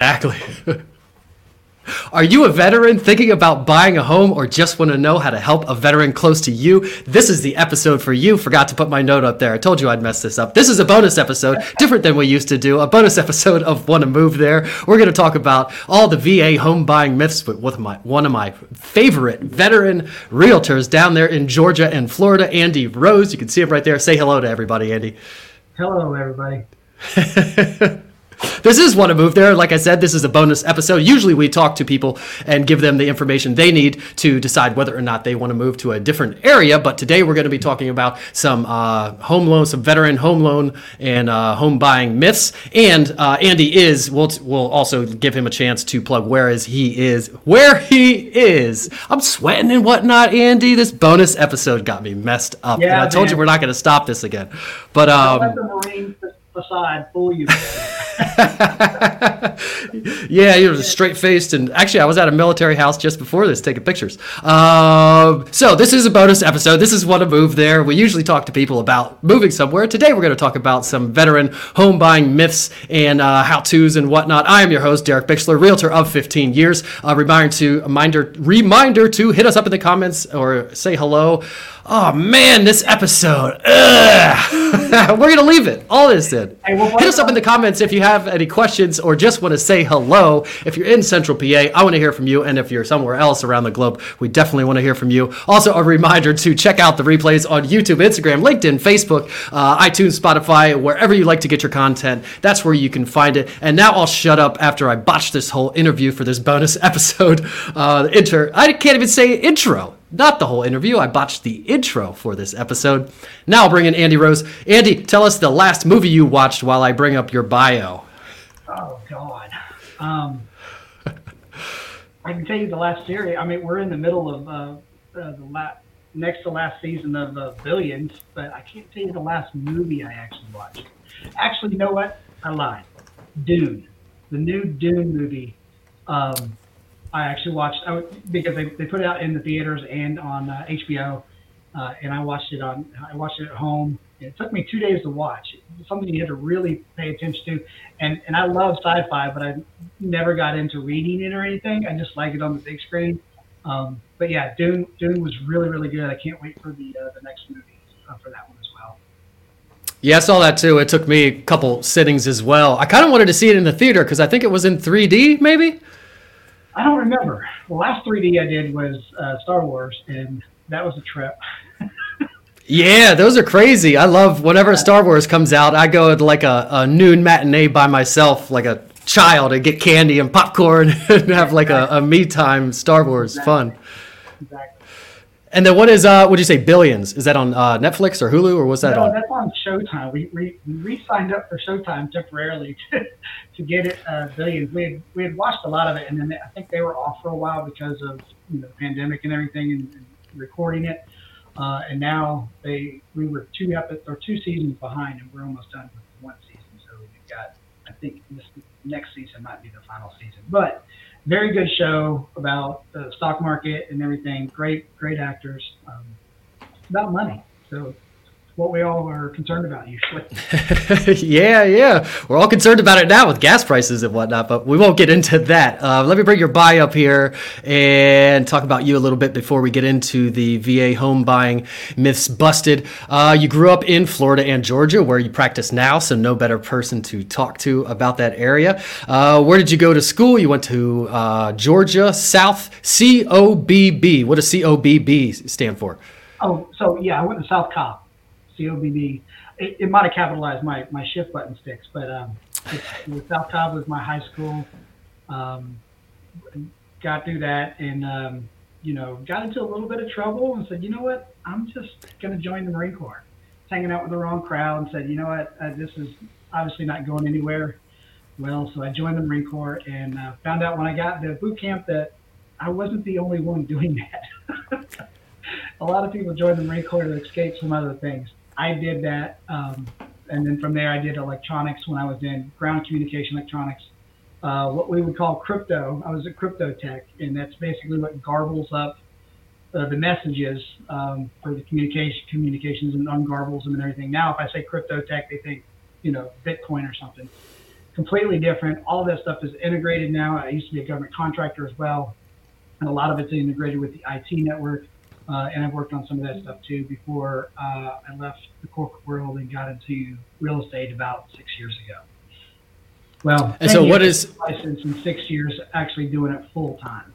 Exactly. Are you a veteran thinking about buying a home or just want to know how to help a veteran close to you? This is the episode for you. Forgot to put my note up there. I told you I'd mess this up. This is a bonus episode, different than we used to do. A bonus episode of Want to Move There. We're going to talk about all the VA home buying myths with my, one of my favorite veteran realtors down there in Georgia and Florida, Andy Rose. You can see him right there. Say hello to everybody, Andy. Hello, everybody. this is Want to Move There. Like I said, this is a bonus episode. Usually we talk to people and give them the information they need to decide whether or not they want to move to a different area. But today we're going to be talking about some uh, home loan, some veteran home loan and uh, home buying myths. And uh, Andy is, we'll, we'll also give him a chance to plug where is he is, where he is. I'm sweating and whatnot, Andy. This bonus episode got me messed up. Yeah, and I told man. you we're not going to stop this again. But, um, facade fool you. yeah, was straight faced, and actually, I was at a military house just before this taking pictures. Uh, so this is a bonus episode. This is what a move there. We usually talk to people about moving somewhere. Today, we're going to talk about some veteran home buying myths and uh, how tos and whatnot. I am your host, Derek Bixler, realtor of 15 years. A reminder to reminder reminder to hit us up in the comments or say hello. Oh man, this episode. We're gonna leave it. All this in. Hey, Hit us up in the comments if you have any questions or just want to say hello. If you're in Central PA, I want to hear from you. And if you're somewhere else around the globe, we definitely want to hear from you. Also, a reminder to check out the replays on YouTube, Instagram, LinkedIn, Facebook, uh, iTunes, Spotify, wherever you like to get your content. That's where you can find it. And now I'll shut up after I botched this whole interview for this bonus episode. Uh, inter. I can't even say intro not the whole interview. I botched the intro for this episode. Now I'll bring in Andy Rose. Andy, tell us the last movie you watched while I bring up your bio. Oh God, um, I can tell you the last series. I mean, we're in the middle of uh, uh, the last next to last season of uh, Billions, but I can't tell you the last movie I actually watched. Actually, you know what? I lied. Dune, the new Dune movie. Um, I actually watched I, because they, they put it out in the theaters and on uh, HBO, uh, and I watched it on I watched it at home. It took me two days to watch. It's something you had to really pay attention to, and and I love sci-fi, but I never got into reading it or anything. I just like it on the big screen. Um, but yeah, Dune Dune was really really good. I can't wait for the uh, the next movie uh, for that one as well. Yeah, I saw that too. It took me a couple sittings as well. I kind of wanted to see it in the theater because I think it was in 3D, maybe. I don't remember. The last 3D I did was uh, Star Wars, and that was a trip. yeah, those are crazy. I love whenever Star Wars comes out. I go to like a, a noon matinee by myself, like a child, and get candy and popcorn and have like a, a me time Star Wars exactly. fun. Exactly. And then what is uh what do you say Billions? Is that on uh, Netflix or Hulu or was that no, on? that's on Showtime. We we, we signed up for Showtime temporarily to, to get it uh, Billions. We had, we had watched a lot of it and then I think they were off for a while because of you know, the pandemic and everything and, and recording it. Uh, and now they we were two episodes or two seasons behind and we're almost done with one season. So we've got I think this next season might be the final season. But very good show about the stock market and everything. Great, great actors. Um, about money. So what we all are concerned about usually. yeah, yeah. We're all concerned about it now with gas prices and whatnot, but we won't get into that. Uh, let me bring your buy up here and talk about you a little bit before we get into the VA home buying myths busted. Uh, you grew up in Florida and Georgia, where you practice now, so no better person to talk to about that area. Uh, where did you go to school? You went to uh, Georgia South COBB. What does COBB stand for? Oh, so yeah, I went to South Cobb. COBB. It, it might have capitalized my, my shift button sticks, but um, South Cobb was my high school. Um, got through that and, um, you know, got into a little bit of trouble and said, you know what, I'm just going to join the Marine Corps. Hanging out with the wrong crowd and said, you know what, uh, this is obviously not going anywhere. Well, so I joined the Marine Corps and uh, found out when I got to boot camp that I wasn't the only one doing that. a lot of people join the Marine Corps to escape some other things. I did that. Um, and then from there, I did electronics when I was in ground communication electronics, uh, what we would call crypto. I was a crypto tech, and that's basically what garbles up uh, the messages um, for the communication communications and ungarbles them and everything. Now, if I say crypto tech, they think, you know, Bitcoin or something completely different. All that stuff is integrated now. I used to be a government contractor as well, and a lot of it's integrated with the IT network. Uh, and I've worked on some of that stuff too before uh, I left the corporate world and got into real estate about six years ago. Well, and so what is license in six years actually doing it full time.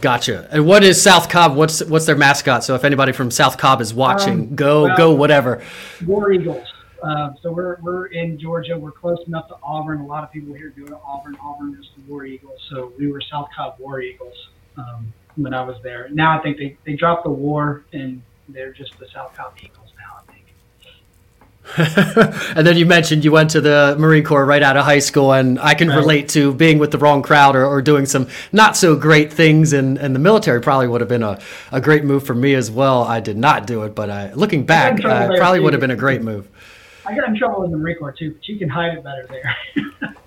Gotcha. And what is South Cobb? What's what's their mascot? So if anybody from South Cobb is watching, um, go well, go whatever. War Eagles. Uh, so we're we're in Georgia. We're close enough to Auburn. A lot of people here go to Auburn. Auburn is the War Eagles. So we were South Cobb War Eagles um, when I was there. Now I think they, they dropped the war and they're just the South Cobb Eagles now. I think. and then you mentioned you went to the Marine Corps right out of high school, and I can right. relate to being with the wrong crowd or, or doing some not so great things in, in the military. Probably would have been a, a great move for me as well. I did not do it, but I, looking back, uh, probably would have been a great move. I got in trouble in the Marine Corps too, but you can hide it better there.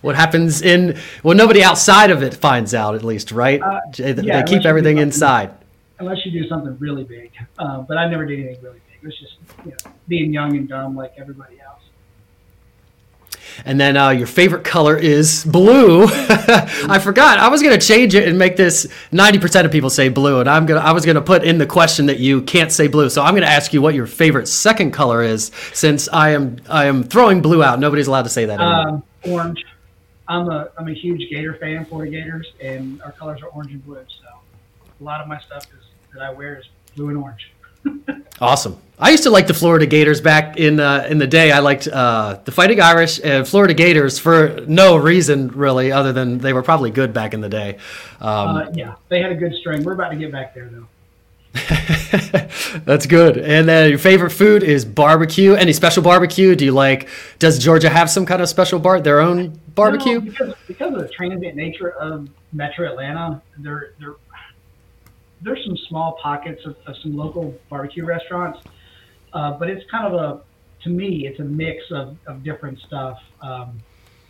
what happens in well, nobody outside of it finds out at least, right? Uh, they, yeah, they keep everything inside. Unless you do something really big, uh, but I never did anything really big. It was just you know, being young and dumb like everybody else. And then uh, your favorite color is blue. I forgot. I was gonna change it and make this 90% of people say blue, and I'm gonna I was gonna put in the question that you can't say blue. So I'm gonna ask you what your favorite second color is, since I am I am throwing blue out. Nobody's allowed to say that anymore. Um, orange. I'm a I'm a huge Gator fan, Florida Gators, and our colors are orange and blue. So a lot of my stuff is that I wear is blue and orange. awesome. I used to like the Florida Gators back in uh, in the day. I liked uh, the Fighting Irish and Florida Gators for no reason really, other than they were probably good back in the day. Um, uh, yeah, they had a good string. We're about to get back there though. That's good. And then your favorite food is barbecue. Any special barbecue? Do you like? Does Georgia have some kind of special bar? Their own barbecue? No, because, because of the transient nature of Metro Atlanta, there there there's some small pockets of, of some local barbecue restaurants, uh, but it's kind of a to me it's a mix of, of different stuff. Um,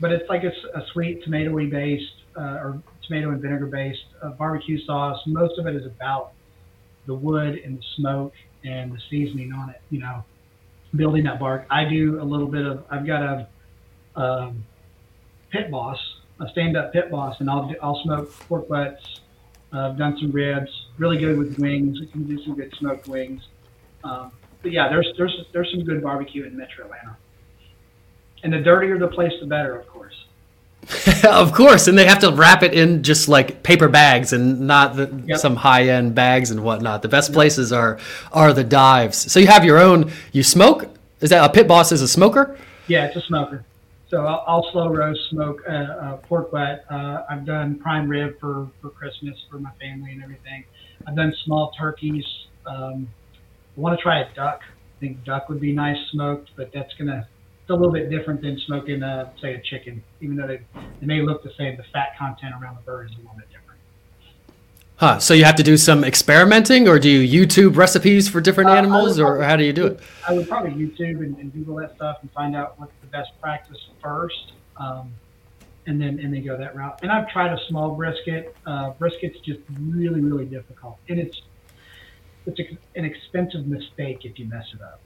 but it's like a, a sweet tomatoey based uh, or tomato and vinegar based uh, barbecue sauce. Most of it is about the wood and the smoke and the seasoning on it. You know, building that bark. I do a little bit of. I've got a um, pit boss, a stand up pit boss, and I'll I'll smoke pork butts. I've done some ribs. Really good with wings. I can do some good smoked wings. Um, but yeah, there's there's there's some good barbecue in Metro Atlanta. And the dirtier the place, the better, of course. of course, and they have to wrap it in just like paper bags and not the, yep. some high end bags and whatnot. The best places are are the dives. So you have your own. You smoke? Is that a pit boss? Is a smoker? Yeah, it's a smoker. So I'll, I'll slow roast smoke uh, uh, pork butt. Uh, I've done prime rib for for Christmas for my family and everything. I've done small turkeys. Um, I want to try a duck. I think duck would be nice smoked, but that's gonna a little bit different than smoking, uh, say, a chicken. Even though they, they may look the same, the fat content around the bird is a little bit different. Huh. So you have to do some experimenting, or do you YouTube recipes for different uh, animals, or how do you do it? I would probably YouTube and, and, Google that stuff and find out what's the best practice first, um, and then and then go that route. And I've tried a small brisket. Uh, brisket's just really really difficult, and it's it's a, an expensive mistake if you mess it up.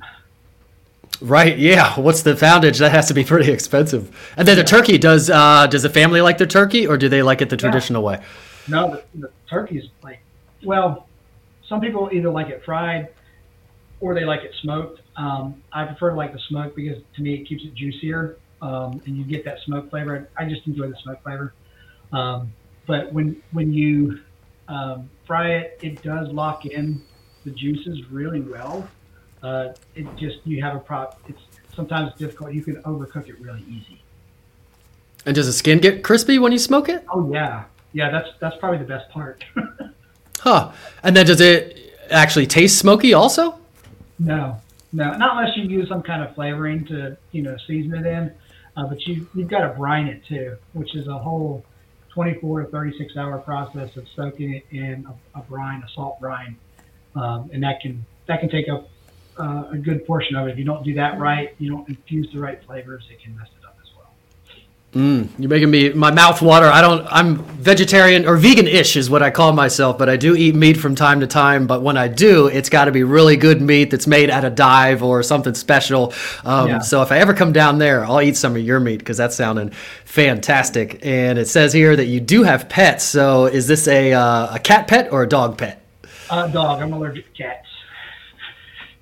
Right. Yeah. What's the poundage? That has to be pretty expensive. And then the turkey does. Uh, does the family like their turkey, or do they like it the traditional yeah. way? No, the, the turkey's like. Well, some people either like it fried, or they like it smoked. Um, I prefer to like the smoke because to me it keeps it juicier, um, and you get that smoke flavor. I just enjoy the smoke flavor. Um, but when when you um, fry it, it does lock in the juices really well uh, it just you have a prop. It's sometimes difficult. You can overcook it really easy. And does the skin get crispy when you smoke it? Oh yeah, yeah. That's that's probably the best part. huh? And then does it actually taste smoky also? No, no, not unless you use some kind of flavoring to you know season it in. Uh, but you you've got to brine it too, which is a whole 24 to 36 hour process of soaking it in a, a brine, a salt brine, um, and that can that can take up uh, a good portion of it. If you don't do that right, you don't infuse the right flavors, it can mess it up as well. Mm, you're making me my mouth water. I don't. I'm vegetarian or vegan-ish is what I call myself, but I do eat meat from time to time. But when I do, it's got to be really good meat that's made at a dive or something special. Um, Yeah. So if I ever come down there, I'll eat some of your meat because that's sounding fantastic. And it says here that you do have pets. So is this a uh, a cat pet or a dog pet? Uh, dog. I'm allergic to cats.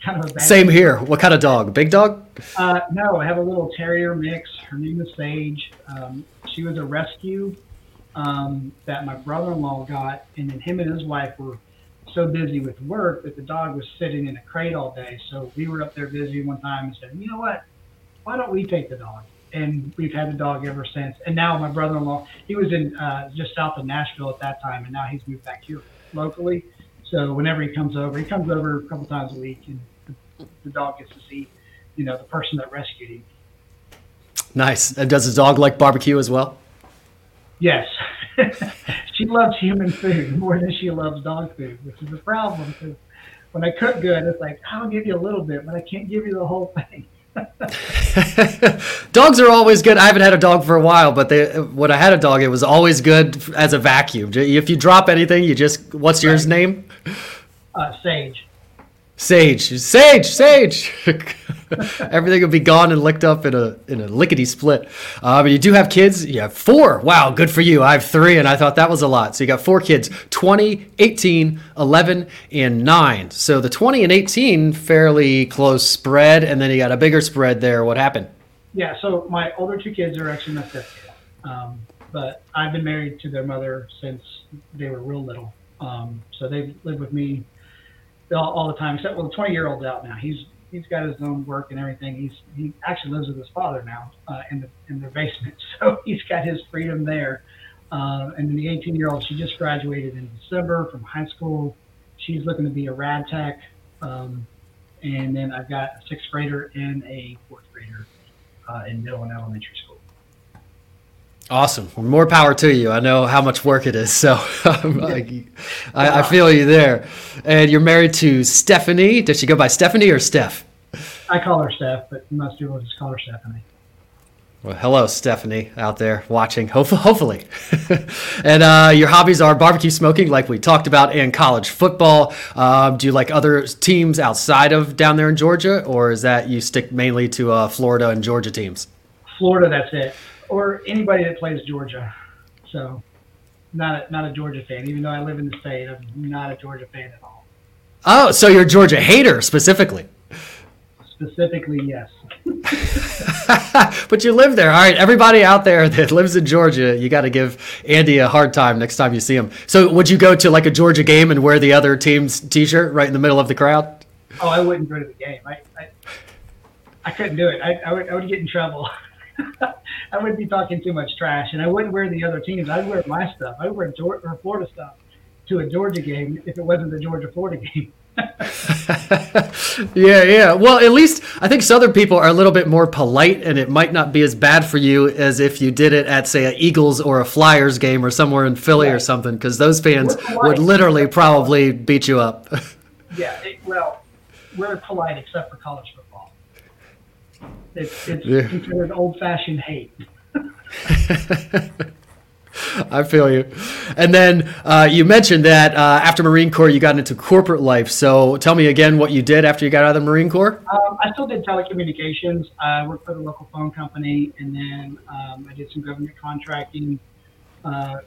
Kind of Same here. What kind of dog? Big dog? Uh, no, I have a little terrier mix. Her name is Sage. Um, she was a rescue um, that my brother-in-law got, and then him and his wife were so busy with work that the dog was sitting in a crate all day. So we were up there busy one time and said, you know what? Why don't we take the dog? And we've had the dog ever since. And now my brother-in-law, he was in uh, just south of Nashville at that time, and now he's moved back here locally. So whenever he comes over, he comes over a couple times a week, and the, the dog gets to see, you know, the person that rescued him. Nice. And does the dog like barbecue as well? Yes. she loves human food more than she loves dog food, which is a problem because when I cook good, it's like, I'll give you a little bit, but I can't give you the whole thing. Dogs are always good. I haven't had a dog for a while, but they, when I had a dog, it was always good as a vacuum. If you drop anything, you just what's yours name? Uh, Sage. Sage, Sage, Sage. Everything will be gone and licked up in a in a lickety split. Uh, but you do have kids. You have four. Wow, good for you. I have three, and I thought that was a lot. So you got four kids 20, 18, 11, and 9. So the 20 and 18, fairly close spread, and then you got a bigger spread there. What happened? Yeah, so my older two kids are actually my stepkids. Um, but I've been married to their mother since they were real little. Um, so they've lived with me all, all the time, except well, the 20 year old's out now. He's he's got his own work and everything. He's he actually lives with his father now uh, in the in their basement, so he's got his freedom there. Uh, and then the 18 year old, she just graduated in December from high school. She's looking to be a rad tech. Um, and then I've got a sixth grader and a fourth grader uh, in middle and elementary school. Awesome. Well, more power to you. I know how much work it is, so um, I, I, I feel you there. And you're married to Stephanie. Does she go by Stephanie or Steph? I call her Steph, but most people just call her Stephanie. Well, hello, Stephanie, out there watching. Hopefully, hopefully. and uh, your hobbies are barbecue smoking, like we talked about, and college football. Um, do you like other teams outside of down there in Georgia, or is that you stick mainly to uh, Florida and Georgia teams? Florida, that's it, or anybody that plays Georgia. So, not a, not a Georgia fan, even though I live in the state. I'm not a Georgia fan at all. Oh, so you're a Georgia hater specifically. Specifically, yes. but you live there. All right, everybody out there that lives in Georgia, you got to give Andy a hard time next time you see him. So, would you go to like a Georgia game and wear the other team's T-shirt right in the middle of the crowd? Oh, I wouldn't go to the game. I I, I couldn't do it. I, I would I would get in trouble. I would be talking too much trash, and I wouldn't wear the other teams. I'd wear my stuff. I would wear Georgia, or Florida stuff to a Georgia game if it wasn't the Georgia Florida game. yeah, yeah. Well, at least I think Southern people are a little bit more polite, and it might not be as bad for you as if you did it at, say, a Eagles or a Flyers game or somewhere in Philly or something, because those fans would literally probably beat you up. Yeah, it, well, we're polite except for college football. It's, it's Yeah. considered old-fashioned hate. I feel you. And then uh, you mentioned that uh, after Marine Corps, you got into corporate life. So tell me again what you did after you got out of the Marine Corps. Um, I still did telecommunications. I worked for the local phone company, and then um, I did some government contracting uh,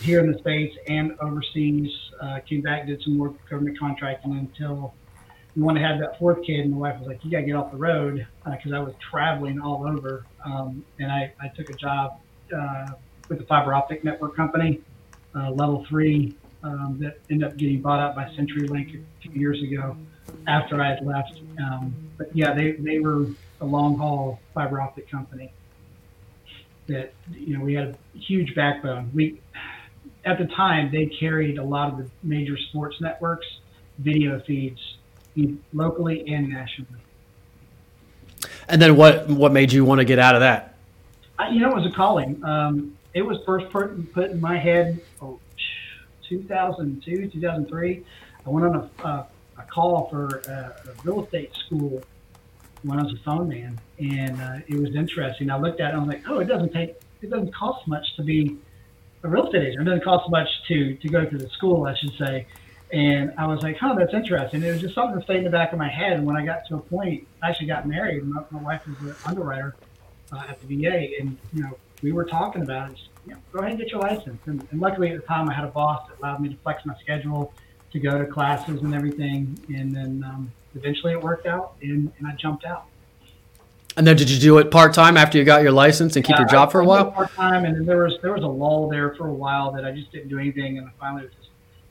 here in the states and overseas. Uh, came back, did some more government contracting until we wanted to have that fourth kid, and my wife was like, "You got to get off the road," because I was traveling all over, um, and I, I took a job uh, with the fiber optic network company, uh, level three, um, that ended up getting bought out by CenturyLink a few years ago after I had left. Um, but yeah, they, they were a long haul fiber optic company that, you know, we had a huge backbone. We, at the time, they carried a lot of the major sports networks, video feeds locally and nationally. And then what what made you want to get out of that? I, you know, it was a calling. Um, it was first put, put in my head, oh, 2002, 2003. I went on a, a, a call for a, a real estate school when I was a phone man, and uh, it was interesting. I looked at it, and I was like, oh, it doesn't take it doesn't cost much to be a real estate agent. It doesn't cost much to to go to the school, I should say. And I was like, huh, that's interesting. It was just something that stayed in the back of my head. And when I got to a point, I actually got married. My, my wife was an underwriter uh, at the VA, and you know, we were talking about it. Just, you know, go ahead and get your license. And, and luckily at the time, I had a boss that allowed me to flex my schedule to go to classes and everything. And then um, eventually it worked out, and, and I jumped out. And then did you do it part time after you got your license and keep your job for a while? Part time, and then there was there was a lull there for a while that I just didn't do anything, and I finally just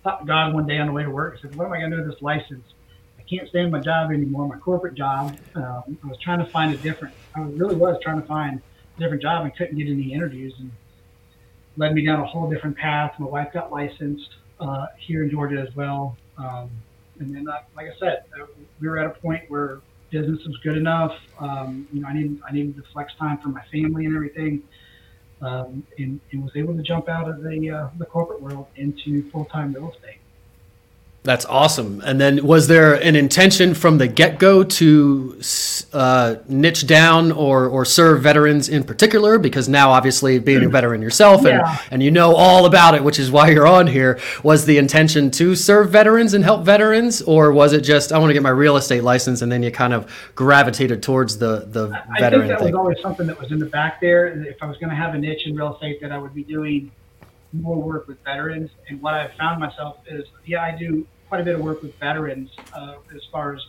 thought God one day on the way to work. I said, "What am I going to do with this license? I can't stand my job anymore, my corporate job. Um, I was trying to find a different. I really was trying to find a different job and couldn't get any interviews, and led me down a whole different path. My wife got licensed uh, here in Georgia as well, um, and then, uh, like I said, uh, we were at a point where business was good enough. Um, you know, I needed I needed the flex time for my family and everything, um, and, and, was able to jump out of the uh, the corporate world into full time real estate. That's awesome. And then, was there an intention from the get go to uh, niche down or, or serve veterans in particular? Because now, obviously, being a veteran yourself and, yeah. and you know all about it, which is why you're on here, was the intention to serve veterans and help veterans? Or was it just, I want to get my real estate license, and then you kind of gravitated towards the, the I veteran think that thing? was always something that was in the back there. If I was going to have a niche in real estate, that I would be doing more work with veterans. And what I've found myself is, yeah, I do quite a bit of work with veterans uh, as far as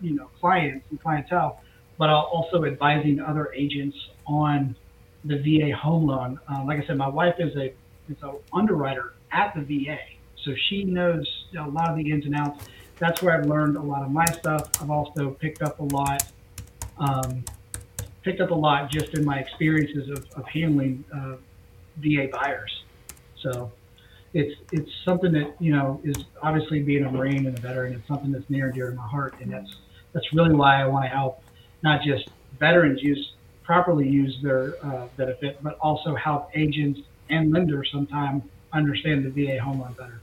you know clients and clientele, but also advising other agents on the VA home loan. Uh, like I said, my wife is a is an underwriter at the VA, so she knows a lot of the ins and outs. That's where I've learned a lot of my stuff. I've also picked up a lot, um, picked up a lot just in my experiences of, of handling uh, VA buyers. So it's it's something that you know is obviously being a Marine and a veteran. It's something that's near and dear to my heart, and that's that's really why I want to help not just veterans use properly use their uh, benefit, but also help agents and lenders sometimes understand the VA home loan better.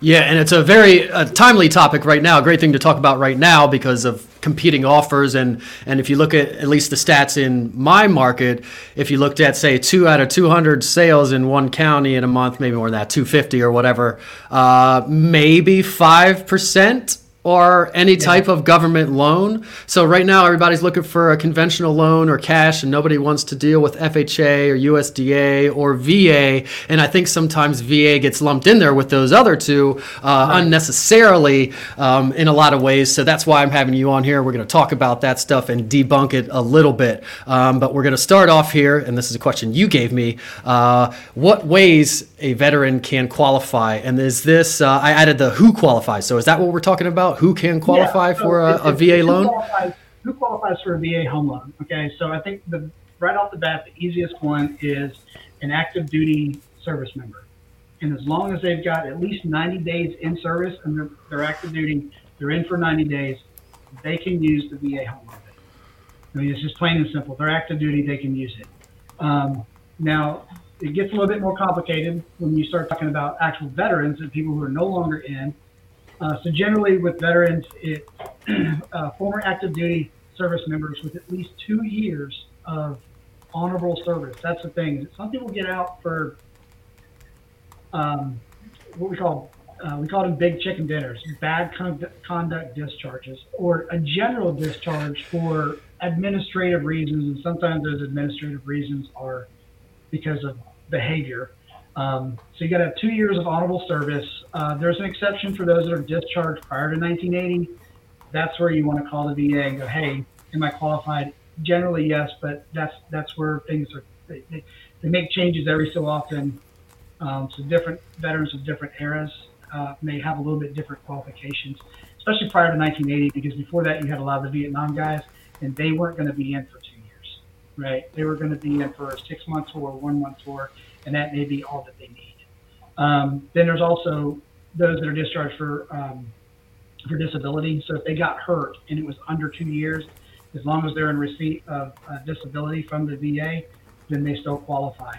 Yeah, and it's a very uh, timely topic right now. A great thing to talk about right now because of competing offers and and if you look at at least the stats in my market, if you looked at say two out of 200 sales in one county in a month, maybe more than that, 250 or whatever, uh, maybe five percent or any type yeah. of government loan. So right now everybody's looking for a conventional loan or cash and nobody wants to deal with FHA or USDA or VA and I think sometimes VA gets lumped in there with those other two uh, right. unnecessarily um, in a lot of ways. So that's why I'm having you on here. We're going to talk about that stuff and debunk it a little bit. Um, but we're going to start off here and this is a question you gave me. Uh, what ways a veteran can qualify and is this uh, I added the who qualifies. So is that what we're talking about? Who can qualify yeah, so for a, a VA loan? Who qualifies, who qualifies for a VA home loan? Okay, so I think the right off the bat, the easiest one is an active duty service member. And as long as they've got at least 90 days in service and they're, they're active duty, they're in for 90 days, they can use the VA home loan. I mean, it's just plain and simple. They're active duty, they can use it. Um, now, it gets a little bit more complicated when you start talking about actual veterans and people who are no longer in. Uh, so generally with veterans, it uh, former active duty service members with at least two years of honorable service. That's the thing. Some people get out for um, what we call uh, we call them big chicken dinners, bad con- conduct discharges, or a general discharge for administrative reasons. And sometimes those administrative reasons are because of behavior. Um, so you got to have two years of honorable service. Uh, there's an exception for those that are discharged prior to 1980. That's where you want to call the VA and go, hey, am I qualified? Generally, yes, but that's that's where things are. They, they, they make changes every so often. Um, so different veterans of different eras uh, may have a little bit different qualifications, especially prior to 1980, because before that you had a lot of the Vietnam guys, and they weren't going to be in for two years, right? They were going to be in for a six month tour, one month tour, and that may be all that they need. Um, then there's also those that are discharged for um, for disability. So if they got hurt and it was under two years, as long as they're in receipt of uh, disability from the VA, then they still qualify.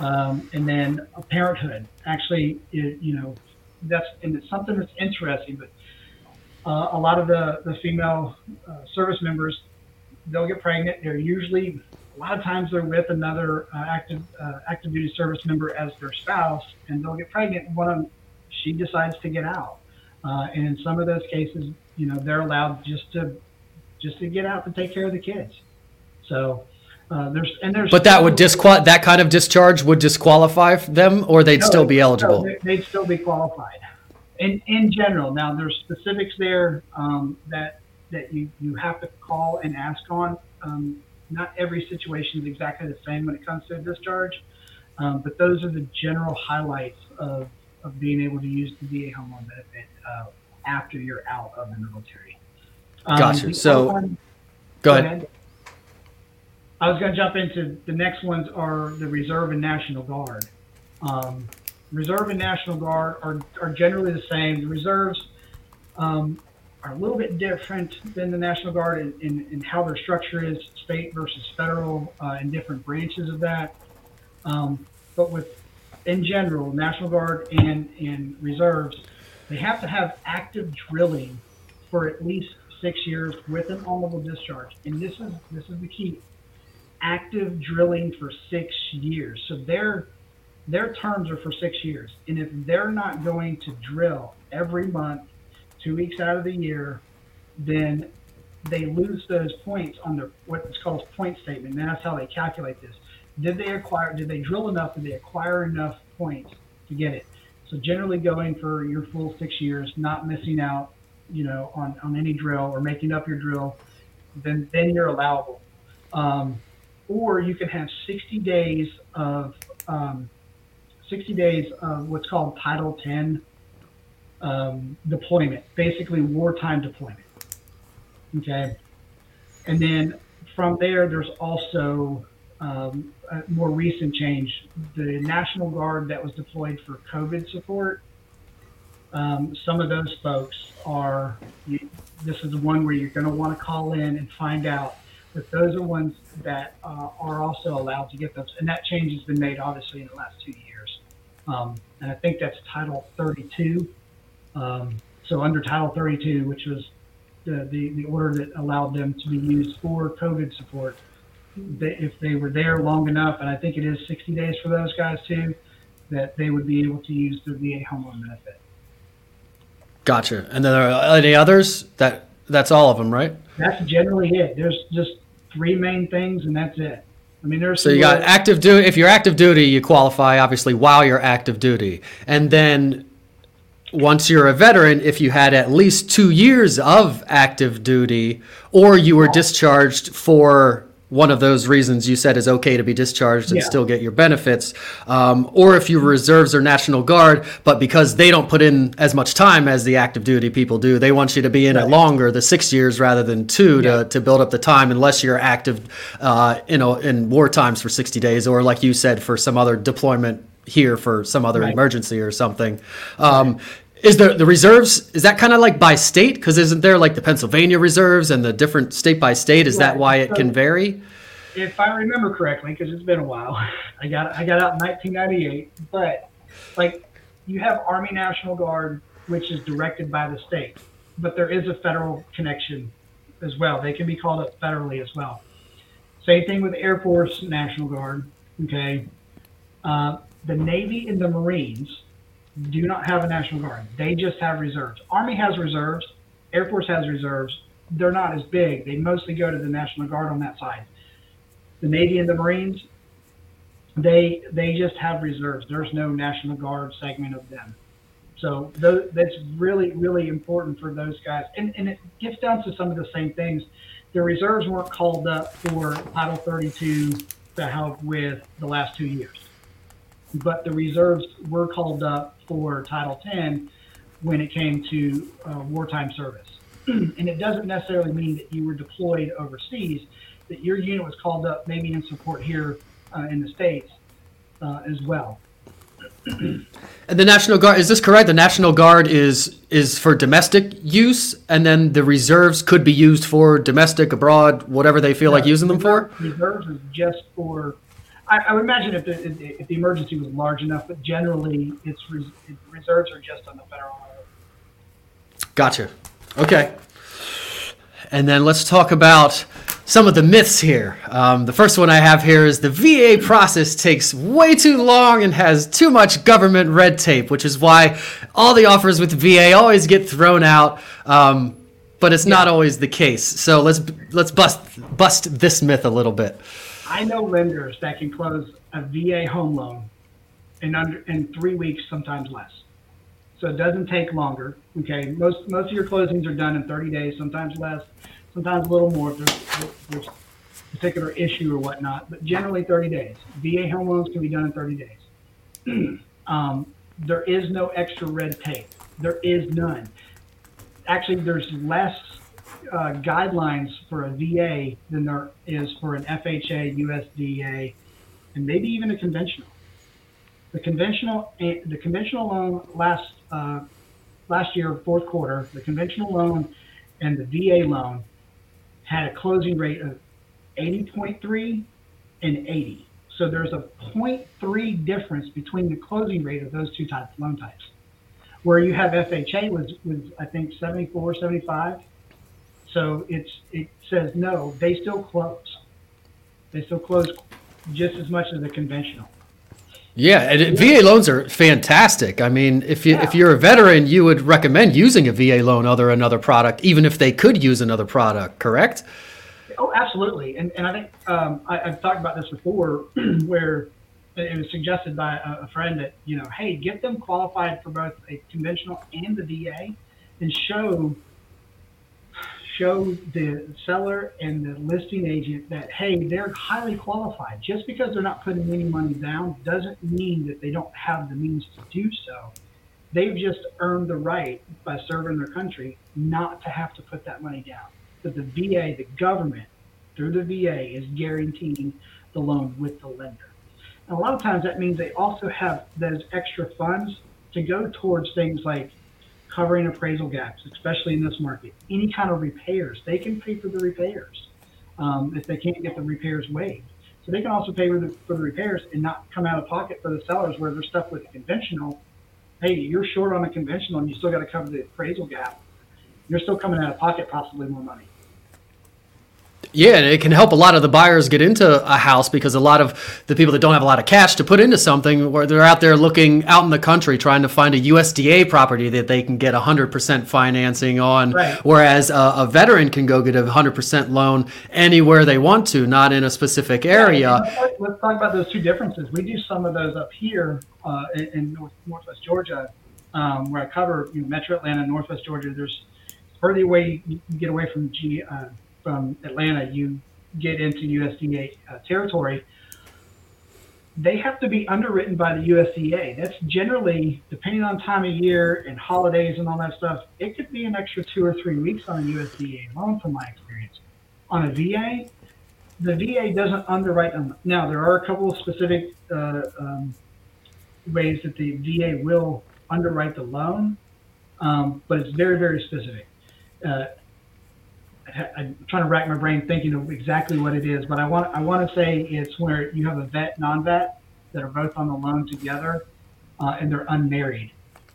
Um, and then parenthood, actually, it, you know, that's and it's something that's interesting. But uh, a lot of the the female uh, service members, they'll get pregnant. They're usually a lot of times they're with another uh, active uh, active duty service member as their spouse, and they'll get pregnant. And one of them, she decides to get out, uh, and in some of those cases, you know, they're allowed just to just to get out to take care of the kids. So uh, there's and there's. But that would disqual that kind of discharge would disqualify them, or they'd No, still be eligible. they- they'd still be qualified. In in general, now there's specifics there um, that that you you have to call and ask on. Um, not every situation is exactly the same when it comes to a discharge, um, but those are the general highlights of of being able to use the VA home loan benefit uh, after you're out of the military. Um, Gotcha. So- one- Go ahead. I was going to jump into the next ones are the Reserve and National Guard. Um, Reserve and National Guard are, are generally the same. The reserves um, are a little bit different than the National Guard in, in, in how their structure is, state versus federal, uh, and different branches of that. Um, but with, in general, National Guard and, and reserves, they have to have active drilling for at least six years with an honorable discharge. And this is this is the key. Active drilling for six years. So their their terms are for six years. And if they're not going to drill every month, two weeks out of the year, then they lose those points on their what's called point statement. And that's how they calculate this. Did they acquire did they drill enough? Did they acquire enough points to get it? So generally going for your full six years, not missing out, you know, on, on any drill or making up your drill, then then you're allowable. Um, or you can have 60 days of um, 60 days of what's called Title 10 um, deployment, basically wartime deployment. Okay, and then from there, there's also um, a more recent change. The National Guard that was deployed for COVID support. Um, some of those folks are. You, this is the one where you're going to want to call in and find out that those are ones that uh, are also allowed to get those. And that change has been made obviously in the last two years. Um, and I think that's Title 32. Um, so under Title 32, which was the, the, the order that allowed them to be used for COVID support, they, if they were there long enough, and I think it is 60 days for those guys too, that they would be able to use the VA home loan benefit. Gotcha. And then there are any others? That that's all of them, right? That's generally it. There's just three main things, and that's it. I mean, there's So you got active duty. If you're active duty, you qualify obviously while you're active duty, and then once you're a veteran, if you had at least two years of active duty, or you were discharged for one of those reasons you said is okay to be discharged and Yeah. still get your benefits, um, or if you reserves or National Guard, but because they don't put in as much time as the active duty people do, they want you to be in it longer, the six years rather than two, Yeah. to, to build up the time, unless you're active, uh, you know, in war times for 60 days, or like you said, for some other deployment here for some other Right. emergency or something. Um, is the the reserves is that kind of like by state? Because isn't there like the Pennsylvania reserves and the different state by state? Is that why it So- can vary? if I remember correctly, because it's been a while, I got I got out in 1998. But like, you have Army National Guard, which is directed by the state, but there is a federal connection as well. They can be called up federally as well. Same thing with Air Force National Guard. Okay, uh, the Navy and the Marines do not have a National Guard. They just have reserves. Army has reserves. Air Force has reserves. They're not as big. They mostly go to the National Guard on that side the Navy and the Marines, they they just have reserves. There's no National Guard segment of them. So tho- that's really really important for those guys, and and it gets down to some of the same things. The reserves weren't called up for Title 32 to help with the last two years, but the reserves were called up for Title 10 when it came to uh, wartime service. and it doesn't necessarily mean that you were deployed overseas that your unit was called up maybe in support here uh, in the states uh, as well. And the National Guard is this correct? The National Guard is is for domestic use, and then the reserves could be used for domestic, abroad, whatever they feel like using them for. Reserves is just for. I, I would imagine if the, if the emergency was large enough, but generally it's res, reserves are just on the federal level. Gotcha. Okay. and then let's talk about some of the myths here. Um, the first one I have here is the VA process takes way too long and has too much government red tape, which is why all the offers with VA always get thrown out. Um, but it's yeah. not always the case. So let's let's bust bust this myth a little bit. I know lenders that can close a VA home loan in under in three weeks, sometimes less. So it doesn't take longer. Okay, most most of your closings are done in 30 days, sometimes less, sometimes a little more if there's, there's a particular issue or whatnot. But generally 30 days. VA home loans can be done in 30 days. um, there is no extra red tape. There is none. Actually, there's less uh, guidelines for a VA than there is for an FHA, USDA, and maybe even a conventional. The conventional eh, the conventional loan last uh, last year fourth quarter, the conventional loan and the VA loan had a closing rate of 80.3 and 80. So there's a 0.3 difference between the closing rate of those two types loan types. Where you have FHA was was I think 74, 75. So it's it says no, they still close. They still close just as much as the conventional. Yeah, and VA loans are fantastic. I mean, if you yeah. if you're a veteran, you would recommend using a VA loan other another product, even if they could use another product. Correct? Oh, absolutely. And and I think um, I, have talked about this before, where it was suggested by a, a friend that you know, hey, get them qualified for both a conventional and the VA, and show show the seller and the listing agent that, hey, they're highly qualified. Just because they're not putting any money down doesn't mean that they don't have the means to do so. They've just earned the right by serving their country not to have to put that money down. But the VA, the government, through the VA, is guaranteeing the loan with the lender. And a lot of times that means they also have those extra funds to go towards things like covering appraisal gaps, especially in this market. Any kind of repairs, they can pay for the repairs um, if they can't get the repairs waived. So they can also pay for the, for the repairs and not come out of pocket for the sellers where they're stuck with a conventional. Hey, you're short on a conventional and you still got to cover the appraisal gap. You're still coming out of pocket possibly more money. Yeah, and it can help a lot of the buyers get into a house because a lot of the people that don't have a lot of cash to put into something, where they're out there looking out in the country trying to find a USDA property that they can get 100% financing on, right. whereas a, a, veteran can go get a 100% loan anywhere they want to, not in a specific area. Yeah, let's talk about those two differences. We do some of those up here uh, in, in North, Northwest Georgia, um, where I cover you know, Metro Atlanta, Northwest Georgia. There's further away you get away from G. Uh, from Atlanta, you get into USDA uh, territory, they have to be underwritten by the USDA. That's generally, depending on time of year and holidays and all that stuff, it could be an extra two or three weeks on a USDA loan, from my experience. On a VA, the VA doesn't underwrite them. Now, there are a couple of specific uh, um, ways that the VA will underwrite the loan, um, but it's very, very specific. Uh, I'm trying to rack my brain thinking of exactly what it is, but I want I want to say it's where you have a vet, non-vet that are both on the loan together, uh, and they're unmarried.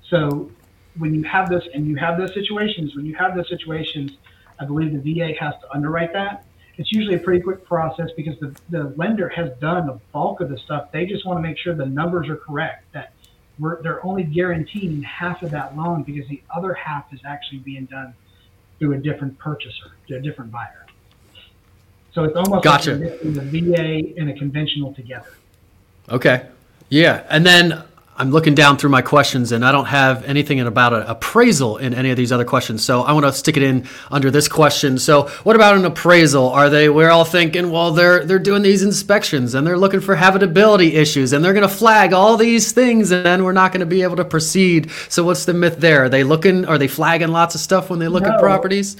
So when you have this, and you have those situations, when you have those situations, I believe the VA has to underwrite that. It's usually a pretty quick process because the, the lender has done the bulk of the stuff. They just want to make sure the numbers are correct. That we're, they're only guaranteeing half of that loan because the other half is actually being done through a different purchaser, to a different buyer. So it's almost gotcha. like the VA and a conventional together. Okay. Yeah. And then I'm looking down through my questions and I don't have anything about an appraisal in any of these other questions. So I want to stick it in under this question. So what about an appraisal? Are they we're all thinking, well, they're they're doing these inspections and they're looking for habitability issues and they're going to flag all these things and then we're not going to be able to proceed. So what's the myth there? Are they looking are they flagging lots of stuff when they look no. at properties?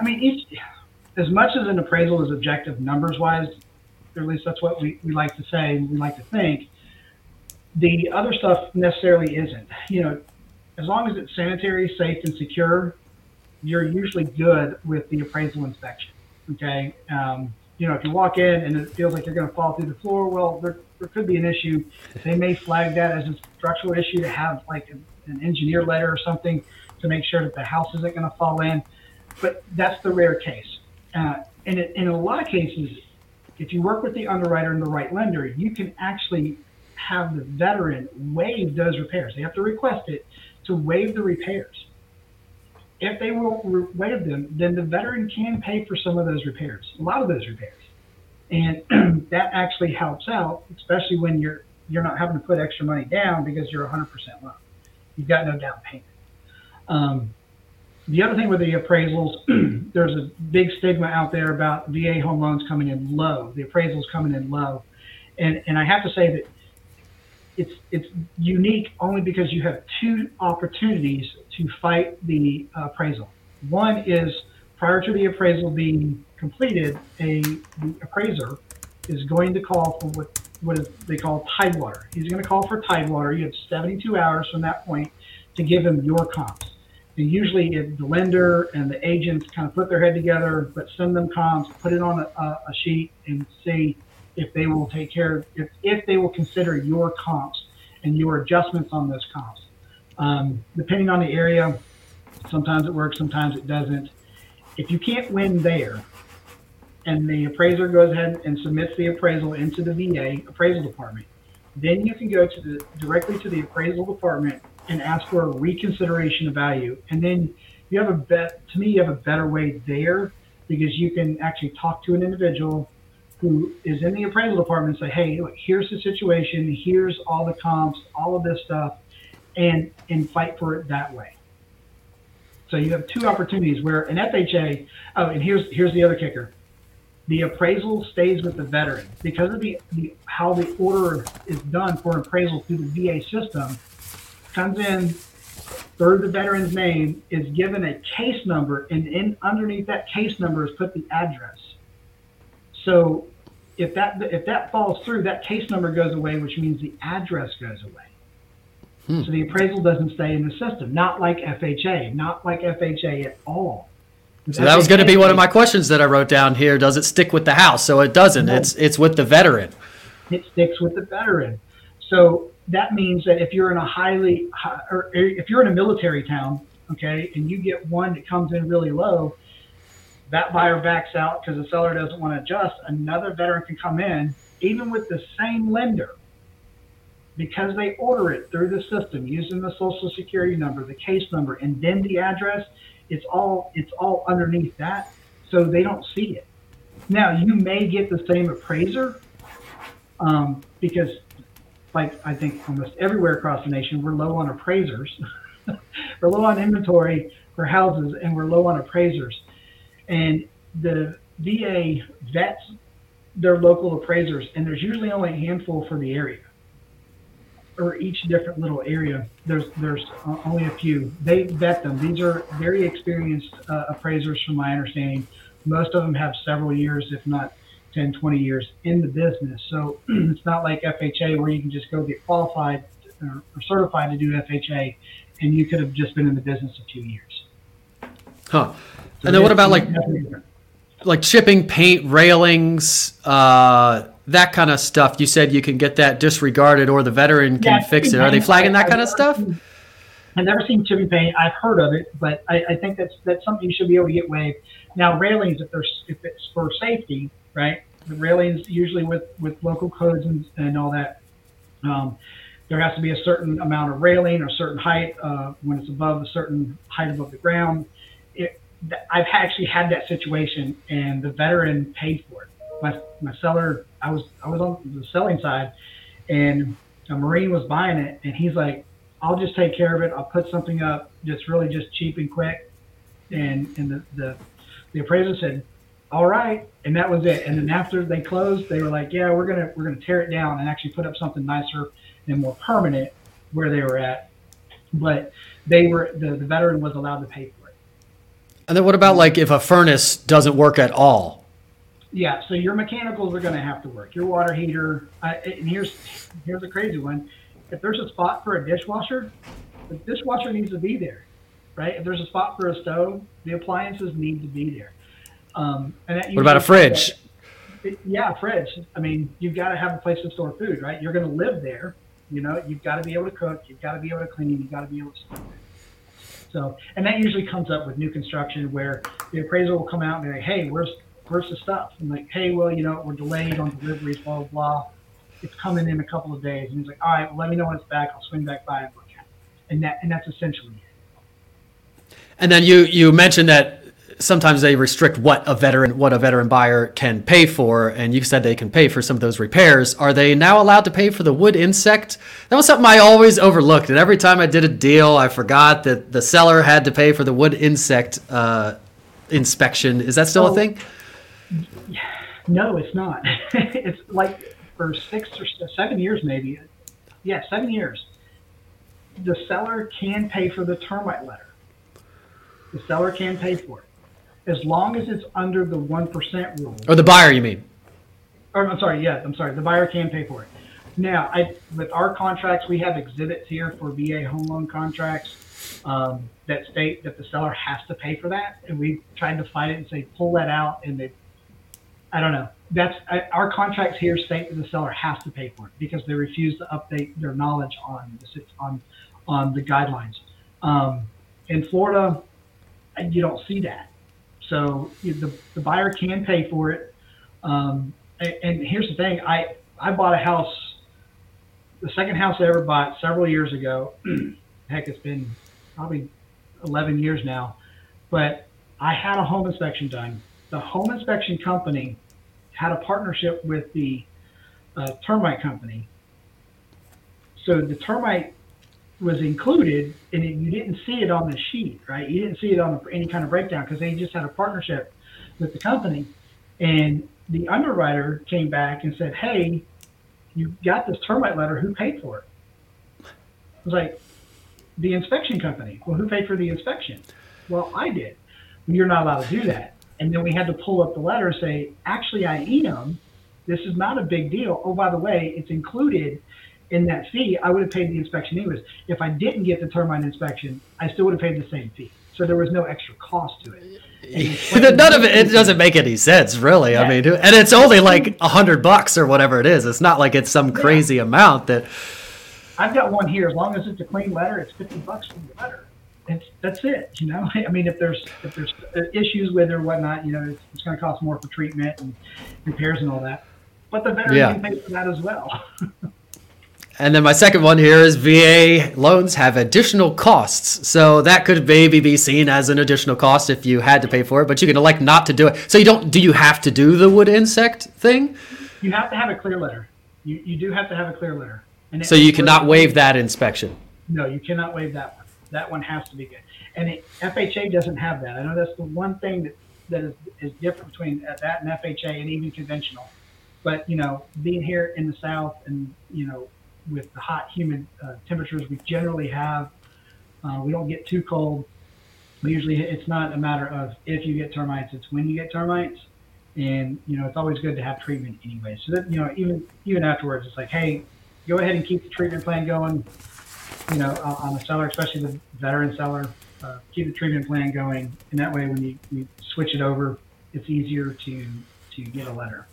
I mean, each, as much as an appraisal is objective numbers wise, or at least that's what we, we like to say and we like to think the other stuff necessarily isn't. You know, as long as it's sanitary, safe, and secure, you're usually good with the appraisal inspection. Okay. Um, you know, if you walk in and it feels like you're going to fall through the floor, well, there, there could be an issue. They may flag that as a structural issue to have like an, an engineer letter or something to make sure that the house isn't going to fall in. but that's the rare case. Uh, and it, in a lot of cases, if you work with the underwriter and the right lender, you can actually have the veteran waive those repairs. They have to request it to waive the repairs. If they will waive them, then the veteran can pay for some of those repairs, a lot of those repairs, and that actually helps out, especially when you're you're not having to put extra money down because you're 100% loan. You've got no down payment. Um, the other thing with the appraisals, there's a big stigma out there about VA home loans coming in low, the appraisals coming in low, and and I have to say that it's it's unique only because you have two opportunities to fight the uh, appraisal. One is prior to the appraisal being completed, a the appraiser is going to call for what what is they call tidewater. He's going to call for tidewater. You have 72 hours from that point to give him your comps. And usually, the lender and the agents kind of put their head together, but send them comps, put it on a, a sheet, and see if they will take care if, if they will consider your comps and your adjustments on those comps. Um, depending on the area, sometimes it works, sometimes it doesn't. If you can't win there, and the appraiser goes ahead and submits the appraisal into the VA appraisal department, then you can go to the directly to the appraisal department and ask for a reconsideration of value. And then you have a bet to me you have a better way there because you can actually talk to an individual who is in the appraisal department say, hey, look, here's the situation, here's all the comps, all of this stuff, and and fight for it that way. So you have two opportunities where an FHA. Oh, and here's here's the other kicker: the appraisal stays with the veteran because of the, the how the order is done for appraisal through the VA system. Comes in through the veteran's name, is given a case number, and in underneath that case number is put the address. So if that if that falls through, that case number goes away, which means the address goes away. Hmm. So the appraisal doesn't stay in the system. Not like FHA, not like FHA at all. So that was going to be one of my questions that I wrote down here. Does it stick with the house? So it doesn't. No. It's it's with the veteran. It sticks with the veteran. So that means that if you're in a highly or if you're in a military town, okay, and you get one that comes in really low, that buyer backs out because the seller doesn't want to adjust. Another veteran can come in, even with the same lender, because they order it through the system using the social security number, the case number, and then the address. It's all it's all underneath that, so they don't see it. Now you may get the same appraiser um, because, like I think almost everywhere across the nation, we're low on appraisers. we're low on inventory for houses, and we're low on appraisers and the VA vets their local appraisers, and there's usually only a handful for the area or each different little area. There's there's only a few. They vet them. These are very experienced uh, appraisers, from my understanding. Most of them have several years, if not 10, 20 years in the business. So it's not like FHA where you can just go get qualified or, or certified to do FHA, and you could have just been in the business a few years. Huh. And then what about like like chipping paint, railings, uh, that kind of stuff? You said you can get that disregarded, or the veteran can yeah, fix it. Are they flagging that kind of stuff? I've never seen chipping paint. I've heard of it, but I, I, think that's that's something you should be able to get waived. Now railings, if there's if it's for safety, right? The railings usually with with local codes and, and all that. Um, there has to be a certain amount of railing or certain height uh, when it's above a certain height above the ground. I've actually had that situation, and the veteran paid for it. My my seller, I was I was on the selling side, and a Marine was buying it, and he's like, "I'll just take care of it. I'll put something up, just really just cheap and quick." And and the the, the appraiser said, "All right," and that was it. And then after they closed, they were like, "Yeah, we're gonna we're gonna tear it down and actually put up something nicer and more permanent where they were at." But they were the, the veteran was allowed to pay and then what about like if a furnace doesn't work at all? Yeah, so your mechanicals are going to have to work. Your water heater, uh, and here's here's a crazy one. If there's a spot for a dishwasher, the dishwasher needs to be there, right? If there's a spot for a stove, the appliances need to be there. Um, and what about a fridge? It, yeah, fridge. I mean, you've got to have a place to store food, right? You're going to live there. You know, you've got to be able to cook. You've got to be able to clean. You've got to be able to So, and that usually comes up with new construction where the appraiser will come out and be like, hey, where's, where's the stuff? And like, hey, well, you know, we're delayed on deliveries, blah, blah, blah. It's coming in a couple of days. And he's like, all right, well, let me know when it's back. I'll swing back by and look at it. And that, and that's essentially it. And then you you mentioned that sometimes they restrict what a veteran what a veteran buyer can pay for, and you said they can pay for some of those repairs. Are they now allowed to pay for the wood insect? That was something I always overlooked, and every time I did a deal, I forgot that the seller had to pay for the wood insect uh, inspection. Is that still a thing? No, it's not. it's like for six or seven years, maybe. Yeah, seven years. The seller can pay for the termite letter. The seller can pay for it. As long as it's under the 1% rule. Or the buyer, you mean? Or, I'm sorry, yeah, I'm sorry. The buyer can pay for it. Now, I, with our contracts, we have exhibits here for VA home loan contracts um, that state that the seller has to pay for that. And we tried to fight it and say, pull that out. And they, I don't know. That's I, our contracts here state that the seller has to pay for it because they refuse to update their knowledge on the on on the guidelines. Um, in Florida, you don't see that. So the, the buyer can pay for it. Um, and, and here's the thing: I I bought a house, the second house I ever bought several years ago. Heck, it's been probably 11 years now. But I had a home inspection done. The home inspection company had a partnership with the uh, termite company. So the termite was included, and it, you didn't see it on the sheet, right? You didn't see it on any kind of breakdown because they just had a partnership with the company. And the underwriter came back and said, "Hey, you got this termite letter. Who paid for it?" I was like, "The inspection company." Well, who paid for the inspection? Well, I did. Well, you're not allowed to do that. And then we had to pull up the letter and say, "Actually, I ENM. This is not a big deal. Oh, by the way, it's included." In that fee, I would have paid the inspection anyways. If I didn't get the termite inspection, I still would have paid the same fee. So there was no extra cost to it. None of it. It doesn't make any sense, really. I mean, and it's only like a hundred bucks or whatever it is. It's not like it's some crazy amount that. I've got one here. As long as it's a clean letter, it's fifty bucks for the letter. It's that's it. You know, I mean, if there's if there's uh, issues with it or whatnot, you know, it's, it's going to cost more for treatment and repairs and all that. But the veteran Yeah. can pay for that as well. And then my second one here is VA loans have additional costs. So that could maybe be seen as an additional cost if you had to pay for it, but you can elect not to do it. So you don't, do you have to do the wood insect thing? you have to have a clear letter. You you do have to have a clear letter. And So you cannot waive that inspection. No, you cannot waive that one. That one has to be good. And it, FHA doesn't have that. I know that's the one thing that, that is, is different between that and FHA and even conventional. But, you know, being here in the South and, you know, with the hot, humid uh, temperatures we generally have, uh, we don't get too cold. Usually, it's not a matter of if you get termites, it's when you get termites. And, you know, it's always good to have treatment anyway. So that, you know, even, even afterwards, it's like, hey, go ahead and keep the treatment plan going you know, on on the seller, especially the veteran seller, uh, keep the treatment plan going, and that way, when you, you switch it over, it's easier to to get a letter.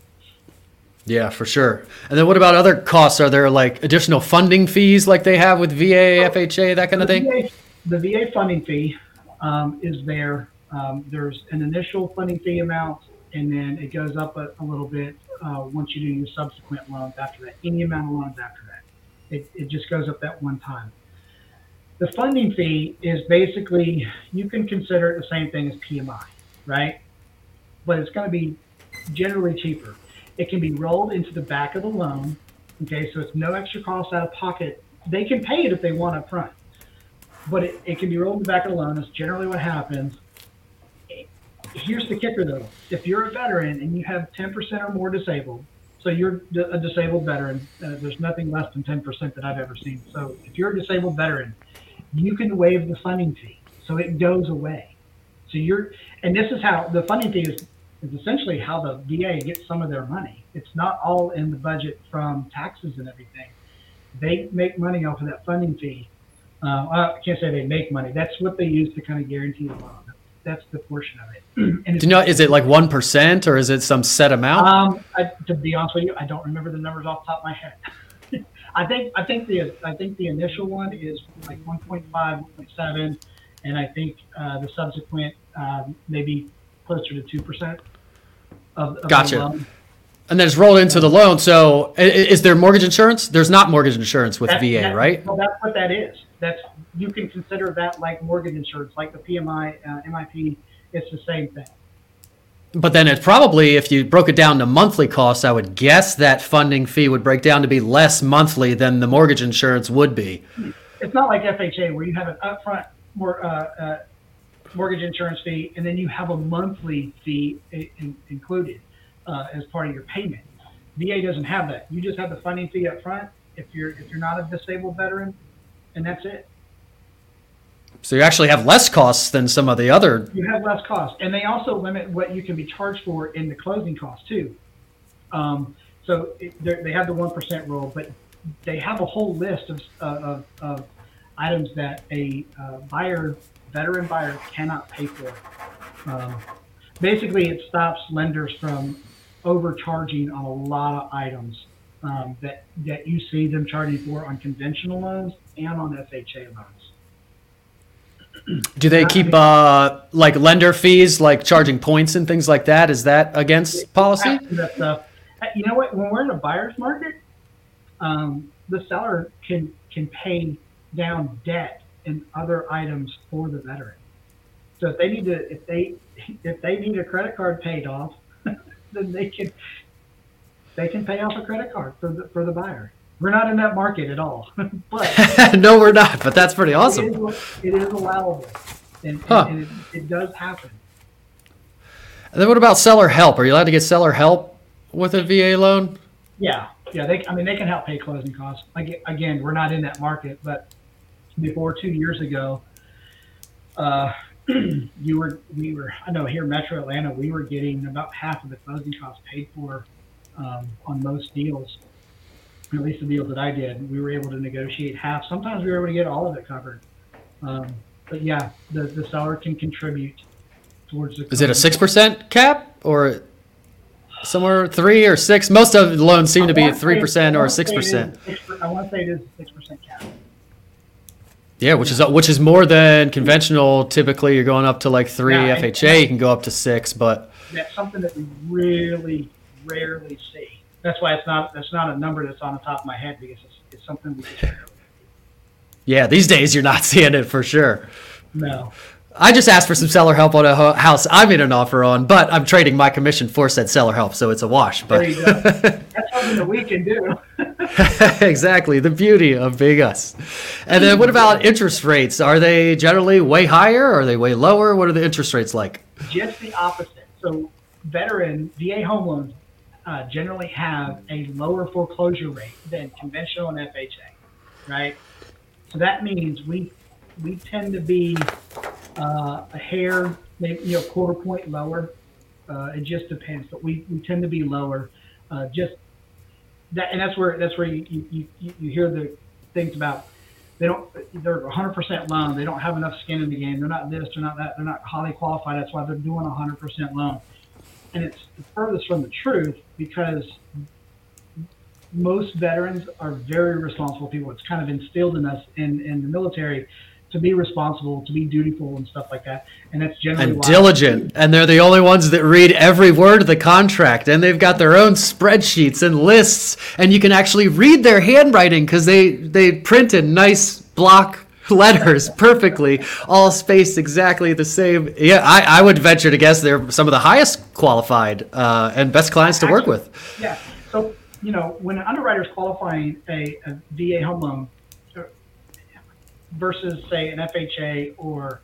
Yeah, for sure. And then what about other costs? Are there like additional funding fees like they have with VA, FHA, that kind of The thing? VA, the VA funding fee um, is there. Um, there's an initial funding fee amount, and then it goes up a, a little bit uh, once you do your subsequent loans after that. Any amount of loans after that, it, it just goes up that one time. The funding fee is basically you can consider it the same thing as PMI, right? But it's going to be generally cheaper. It can be rolled into the back of the loan. Okay, so it's no extra cost out of pocket. They can pay it if they want up front, but it, it can be rolled in the back of the loan. That's generally what happens. Here's the kicker though. If you're a veteran and you have 10% or more disabled, so you're a disabled veteran, uh, there's nothing less than 10% that I've ever seen. So if you're a disabled veteran, you can waive the funding fee. So it goes away. So you're, and this is how the funding fee is, is essentially how the VA gets some of their money. It's not all in the budget from taxes and everything. They make money off of that funding fee. Uh, I can't say they make money. That's what they use to kind of guarantee the loan. That's the portion of it. and Do you know, is it like 1% or is it some set amount? um, I, to be honest with you, I don't remember the numbers off the top of my head. I think I think the I think the initial one is like 1.5, 1.7, and I think uh, the subsequent um, maybe closer to two percent of, of Gotcha. the loan. And then it's rolled into the loan. So is there mortgage insurance? There's not mortgage insurance with That- VA, that- right? Well, that's what that is. That's you can consider that like mortgage insurance, like the PMI, uh, MIP. It's the same thing. But then it's probably, if you broke it down to monthly costs, I would guess that funding fee would break down to be less monthly than the mortgage insurance would be. It's not like FHA where you have an upfront mor- uh, uh, mortgage insurance fee and then you have a monthly fee in, included uh, as part of your payment. VA doesn't have that. You just have the funding fee up front if you're if you're not a disabled veteran, and that's it. So you actually have less costs than some of the other. You have less costs, and they also limit what you can be charged for in the closing costs too. Um, so it, they have the one percent rule, but they have a whole list of uh, of, of items that a uh, buyer, veteran buyer, cannot pay for. Um, basically, it stops lenders from overcharging on a lot of items um, that that you see them charging for on conventional loans and on FHA loans. Do they keep uh, like lender fees, like charging points and things like that? Is that against policy? Uh, You know what? When we're in a buyer's market, um, the seller can can pay down debt and other items for the veteran. So if they need to, if they if they need a credit card paid off, then they can they can pay off a credit card for the for the buyer. We're not in that market at all, but no, we're not. But that's pretty awesome. is, it is allowable, and, Huh. and it, it does happen. And then what about seller help? Are you allowed to get seller help with a VA loan? Yeah, yeah. They, I mean, they can help pay closing costs. Like again, we're not in that market, but before two years ago, uh, you were, we were. I know here in Metro Atlanta, we were getting about half of the closing costs paid for um, on most deals. At least the deals that I did, we were able to negotiate half. Sometimes we were able to get all of it covered. Um, but yeah, the the seller can contribute towards the. Is it a six percent cap or somewhere three or six? Most of the loans seem to be at three percent or six percent. I want to say it is a six percent cap. Yeah, which is which is more than conventional. Typically, you're going up to like three. Yeah, and- FHA, you can go up to six, but That's something that we really rarely see. That's why it's not that's not a number that's on the top of my head because it's, it's something we yeah, these days you're not seeing it for sure. no. I just asked for some seller help on a ho- house I made an offer on, but I'm trading my commission for said seller help, so it's a wash. There But you go. That's something that we can do. exactly the beauty of being us. And then what about interest rates? Are they generally way higher? Are they way lower? What are the interest rates like? Just the opposite. So veteran VA home loans uh, generally have a lower foreclosure rate than conventional and FHA, right? So that means we we tend to be uh, a hair, maybe you know, quarter point lower. Uh, it just depends, but we, we tend to be lower. Uh, just that, and that's where that's where you, you, you, you hear the things about they don't they're 100% loan. They don't have enough skin in the game. They're not this. They're not that. They're not highly qualified. That's why they're doing a 100% loan. And it's the furthest from the truth because most veterans are very responsible people. It's kind of instilled in us in, in the military to be responsible, to be dutiful, and stuff like that. And that's generally And why diligent. And they're the only ones that read every word of the contract. And they've got their own spreadsheets and lists. And you can actually read their handwriting because they, they print in nice block letters perfectly, all spaced exactly the same. Yeah, I, I would venture to guess they're some of the highest qualified uh, and best clients to work with. Yeah. So, you know, when an underwriter is qualifying a, a VA home loan versus, say, an FHA or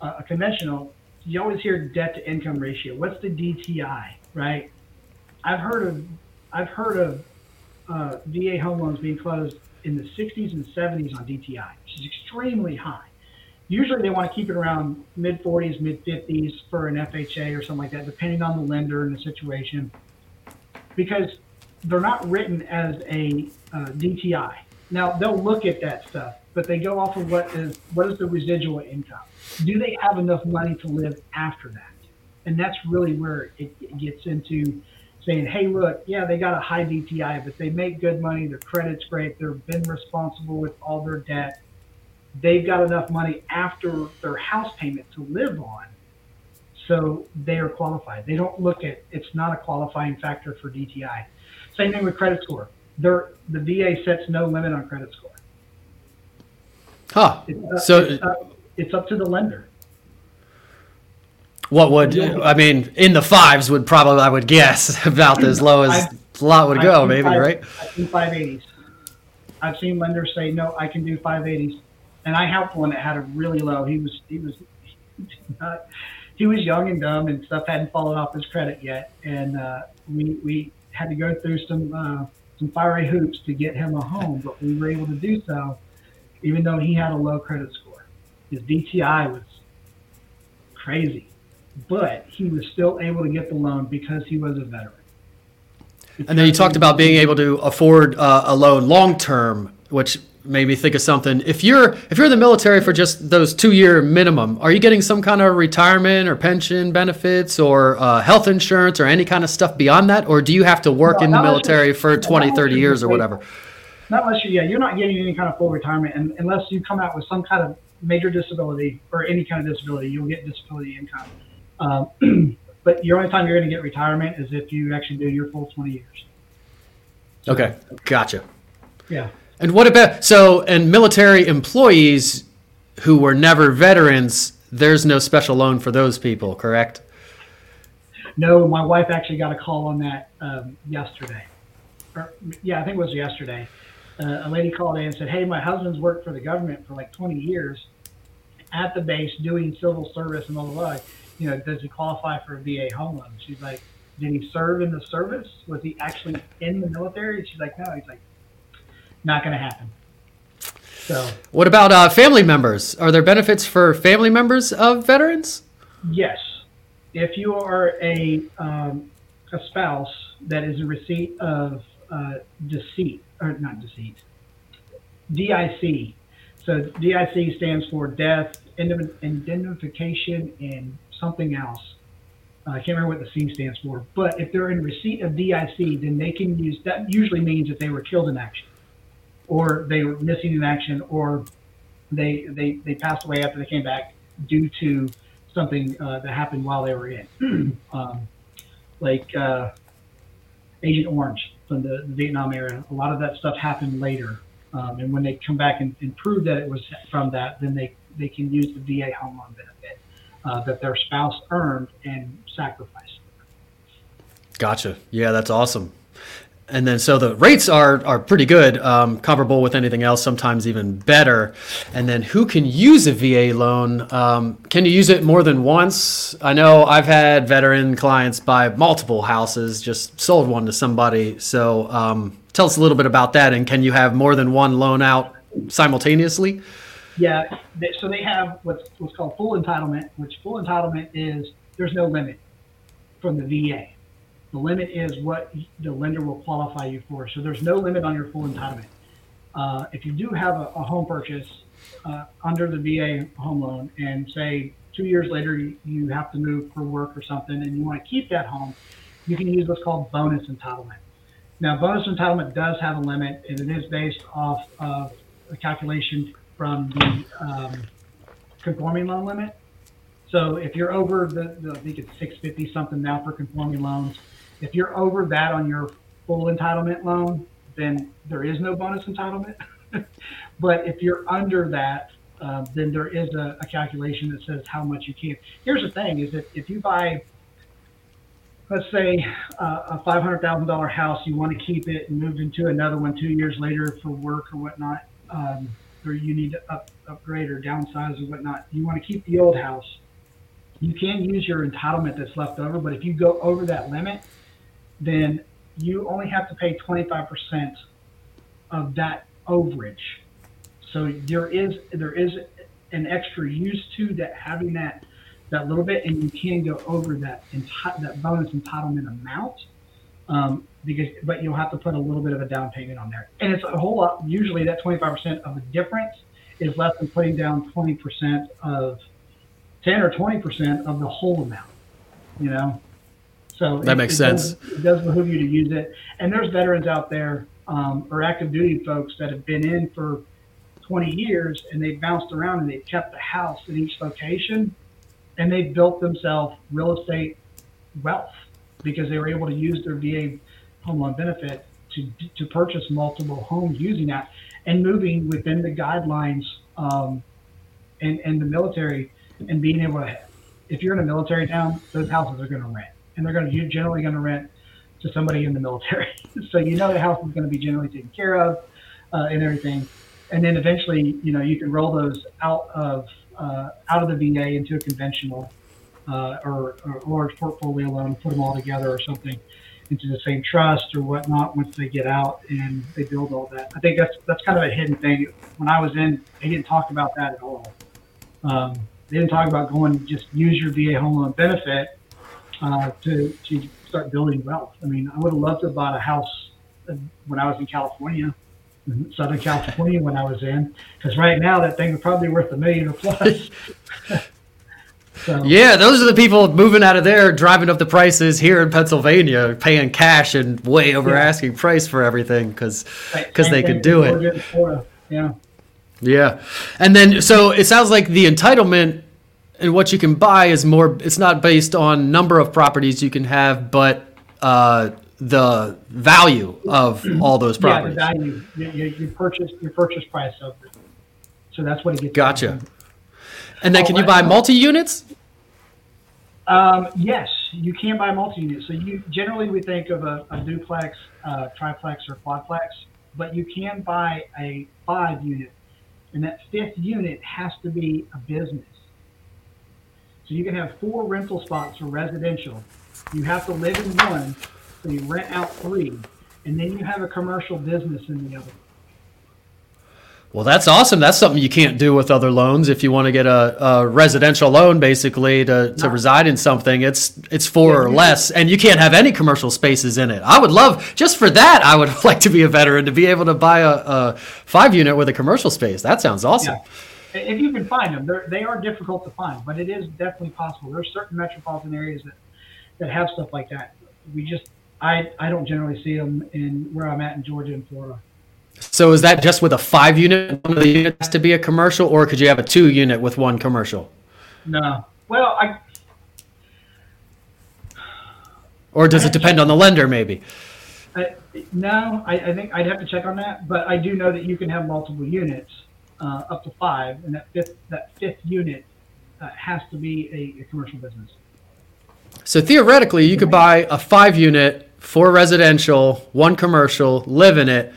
uh, a conventional, you always hear debt to income ratio. What's the DTI, right? I've heard of, I've heard of uh, VA home loans being closed in the 60s and 70s on DTI, which is extremely high. Usually they want to keep it around mid 40s, mid 50s for an FHA or something like that, depending on the lender and the situation because they're not written as a uh, DTI. Now they'll look at that stuff, but they go off of what is what is the residual income. Do they have enough money to live after that? And that's really where it, it gets into saying, hey, look, yeah, they got a high DTI, but they make good money. Their credit's great. They've been responsible with all their debt. they've got enough money after their house payment to live on. So they are qualified. They don't look at it's not a qualifying factor for DTI. Same thing with credit score. They're, the VA sets no limit on credit score. Huh. It's, up- So it's, up, it's up to the lender. what would I mean? In the fives would probably I would guess about as low as a lot would I've go, maybe five- right? I've seen 580s. I've seen lenders say, no, I can do 580s. And I helped one that had a really low. He was, he was, not, he was young and dumb and stuff hadn't fallen off his credit yet. And, uh, we, we had to go through some, uh, some fiery hoops to get him a home, but we were able to do so, even though he had a low credit score. His DTI was crazy, but he was still able to get the loan because he was a veteran. And then you talked about being able to afford uh, a loan long term, which made me think of something. If you're if you're in the military for just those two year minimum, are you getting some kind of retirement or pension benefits or uh, health insurance or any kind of stuff beyond that, or do you have to work No, in the military for not 20, 30 years or whatever? Not unless you, yeah, you're not getting any kind of full retirement, and unless you come out with some kind of major disability or any kind of disability, you'll get disability income. Um, but your only time you're going to get retirement is if you actually do your full 20 years. Okay, gotcha. Yeah. And what about so and military employees who were never veterans? There's no special loan for those people, correct? No, my wife actually got a call on that um, yesterday. Or, yeah, I think it was yesterday. Uh, a lady called in and said, "Hey, my husband's worked for the government for like 20 years at the base doing civil service and all the blah. You know, does he qualify for a VA home loan?" She's like, "Did he serve in the service? Was he actually in the military?" She's like, "No." He's like, "Not going to happen." So What about uh, family members? Are there benefits for family members of veterans? Yes, if you are a um, a spouse that is in receipt of uh, deceit or not deceit, DIC. So DIC stands for death, indem- indemnification, and something else. Uh, I can't remember what the C stands for. But if they're in receipt of DIC, then they can use that. Usually means that they were killed in action, or they were missing in action, or they they they passed away after they came back due to something uh, that happened while they were in, um, like uh, Agent Orange from the, the Vietnam era. A lot of that stuff happened later, um, and when they come back and, and prove that it was from that, then they they can use the VA home loan benefit uh, that their spouse earned and sacrificed. Gotcha. Yeah, that's awesome. And then so the rates are are pretty good, um, comparable with anything else, sometimes even better. And then who can use a VA loan? Um, can you use it more than once? I know I've had veteran clients buy multiple houses, just sold one to somebody. So um, tell us a little bit about that. And can you have more than one loan out simultaneously? Yeah, so they have what's what's called full entitlement, which full entitlement is there's no limit from the VA. The limit is what the lender will qualify you for. So there's no limit on your full entitlement. Uh, if you do have a, a home purchase uh, under the VA home loan, and say two years later you, you have to move for work or something, and you want to keep that home, you can use what's called bonus entitlement. Now, bonus entitlement does have a limit, and it is based off of a calculation from the um, conforming loan limit. So if you're over the, the I think it's 650 something now for conforming loans. If you're over that on your full entitlement loan, then there is no bonus entitlement. but if you're under that, uh, then there is a, a calculation that says how much you can. Here's the thing: is that if you buy, let's say, uh, a five hundred thousand dollar house, you want to keep it and move into another one two years later for work or whatnot, um, or you need to up, upgrade or downsize or whatnot. You want to keep the old house. You can use your entitlement that's left over, but if you go over that limit, then you only have to pay 25% of that overage. So there is there is an extra use to that having that that little bit, and you can go over that enti- that bonus entitlement amount. Um, because but you'll have to put a little bit of a down payment on there, and it's a whole lot. Usually, that 25% of the difference is less than putting down 20% of 10 or 20% of the whole amount. You know, so That it- makes it sense. Does, it does behoove you to use it. And there's veterans out there um, or active duty folks that have been in for 20 years and they've bounced around and they've kept the house in each location and they've built themselves real estate wealth because they were able to use their VA home loan benefit to, to purchase multiple homes using that and moving within the guidelines um, and, and the military and being able to, if you're in a military town, those houses are going to rent and they're going to, you're generally going to rent to somebody in the military. so you know the house is going to be generally taken care of uh, and everything. And then eventually, you know, you can roll those out of uh, out of the VA into a conventional uh, or, or large portfolio loan, put them all together or something into the same trust or whatnot once they get out and they build all that. I think that's that's kind of a hidden thing. When I was in, they didn't talk about that at all. Um, they didn't talk about going just use your VA home loan benefit uh, to to start building wealth. I mean, I would have loved to have bought a house when I was in California, Southern California when I was in, because right now that thing is probably worth a million or plus. So. Yeah, those are the people moving out of there, driving up the prices here in Pennsylvania, paying cash and way over yeah. asking price for everything because because they could do it. Yeah. Yeah, and then so it sounds like the entitlement and what you can buy is more. It's not based on number of properties you can have, but uh, the value of all those properties. Yeah, the value. You, you, purchase your purchase price of it. So that's what it gets. Gotcha. And then, oh, can you buy multi units? Um, yes, you can buy multi units. So you generally we think of a, a duplex, uh, triplex, or quadplex, but you can buy a five unit, and that fifth unit has to be a business. So you can have four rental spots for residential. You have to live in one, so you rent out three, and then you have a commercial business in the other. Well, that's awesome. That's something you can't do with other loans. If you want to get a, a residential loan, basically to, to no. reside in something, it's it's four yeah, or less, and you can't have any commercial spaces in it. I would love just for that. I would like to be a veteran to be able to buy a, a five unit with a commercial space. That sounds awesome. Yeah. If you can find them, they're, they are difficult to find, but it is definitely possible. There's certain metropolitan areas that that have stuff like that. We just I I don't generally see them in where I'm at in Georgia and Florida. So is that just with a five unit? One of the units has to be a commercial, or could you have a two unit with one commercial? No. Well, I. Or does it depend on the lender, maybe? I, no, I, I, think I'd have to check on that, but I do know that you can have multiple units, uh, up to five, and that fifth that fifth unit uh, has to be a, a commercial business. So theoretically, you could buy a five unit, four residential, one commercial, live in it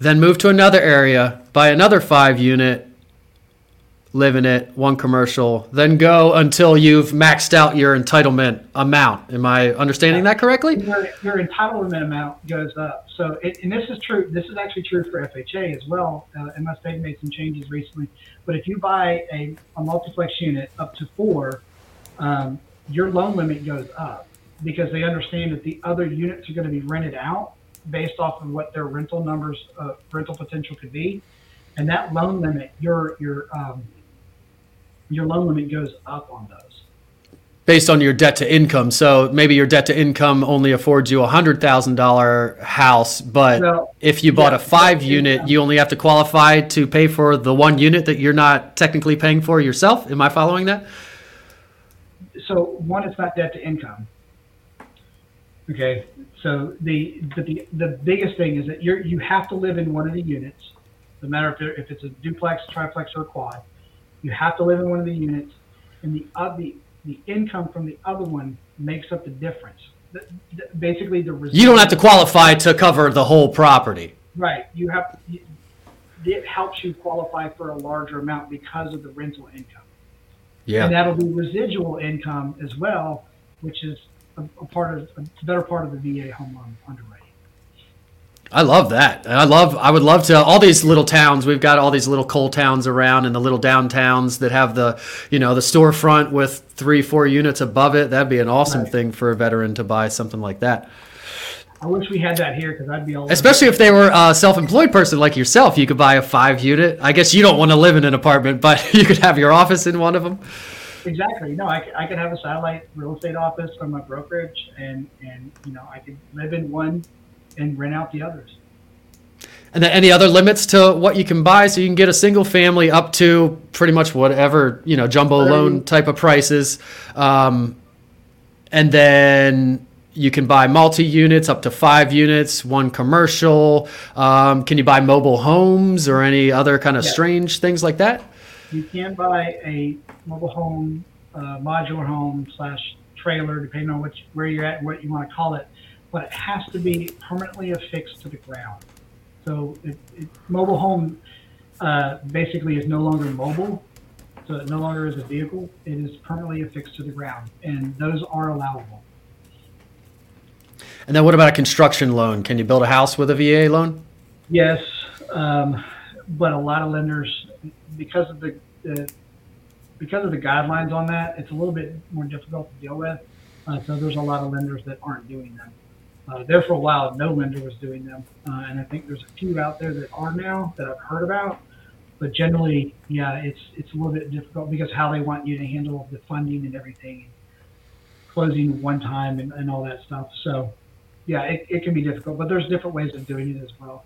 then move to another area, buy another five unit, live in it, one commercial, then go until you've maxed out your entitlement amount. Am I understanding that correctly? Your, your entitlement amount goes up. So, it, and this is true. This is actually true for FHA as well. Uh, unless they've made some changes recently. But if you buy a, a multiplex unit up to four, um, your loan limit goes up because they understand that the other units are going to be rented out based off of what their rental numbers, uh, rental potential could be, and that loan limit, your your um, your loan limit goes up on those. Based on your debt to income, so maybe your debt to income only affords you a hundred thousand dollar house, but well, if you bought yeah, a five unit, you only have to qualify to pay for the one unit that you're not technically paying for yourself. Am I following that? So one, it's not debt to income. Okay, so the but the the biggest thing is that you you have to live in one of the units, no matter if if it's a duplex, triplex, or quad. You have to live in one of the units, and the uh, the the income from the other one makes up the difference. The, the, basically, the you don't have to qualify to cover the whole property. Right. You have. It helps you qualify for a larger amount because of the rental income. Yeah. And that'll be residual income as well, which is a, a part of a better part of the VA home loan underwriting. I love that. I love. I would love to. All these little towns. We've got all these little coal towns around, and the little downtowns that have the, you know, the storefront with three, four units above it. That'd be an awesome right. thing for a veteran to buy something like that. I wish we had that here because I'd be all. Especially if they were a self-employed person like yourself, you could buy a five-unit. I guess you don't want to live in an apartment, but you could have your office in one of them. Exactly. No, I, I could have a satellite real estate office from my brokerage, and and you know I could live in one and rent out the others. And then any other limits to what you can buy? So you can get a single family up to pretty much whatever, you know, jumbo loan type of prices. Um, and then you can buy multi units up to five units, one commercial. Um, can you buy mobile homes or any other kind of Yeah. strange things like that? You can buy a mobile home, uh, modular home slash trailer, depending on which, where you're at and what you want to call it, but it has to be permanently affixed to the ground. So it, it, mobile home uh, basically is no longer mobile, so it no longer is a vehicle. It is permanently affixed to the ground, and those are allowable. And then what about a construction loan? Can you build a house with a VA loan? Yes, um, but a lot of lenders, because of the, the because of the guidelines on that, it's a little bit more difficult to deal with. Uh, so there's a lot of lenders that aren't doing them. Uh, there for a while, no lender was doing them, uh, and I think there's a few out there that are now that I've heard about. But generally, yeah, it's it's a little bit difficult because how they want you to handle the funding and everything, closing one time and, and all that stuff. So, yeah, it, it can be difficult, but there's different ways of doing it as well.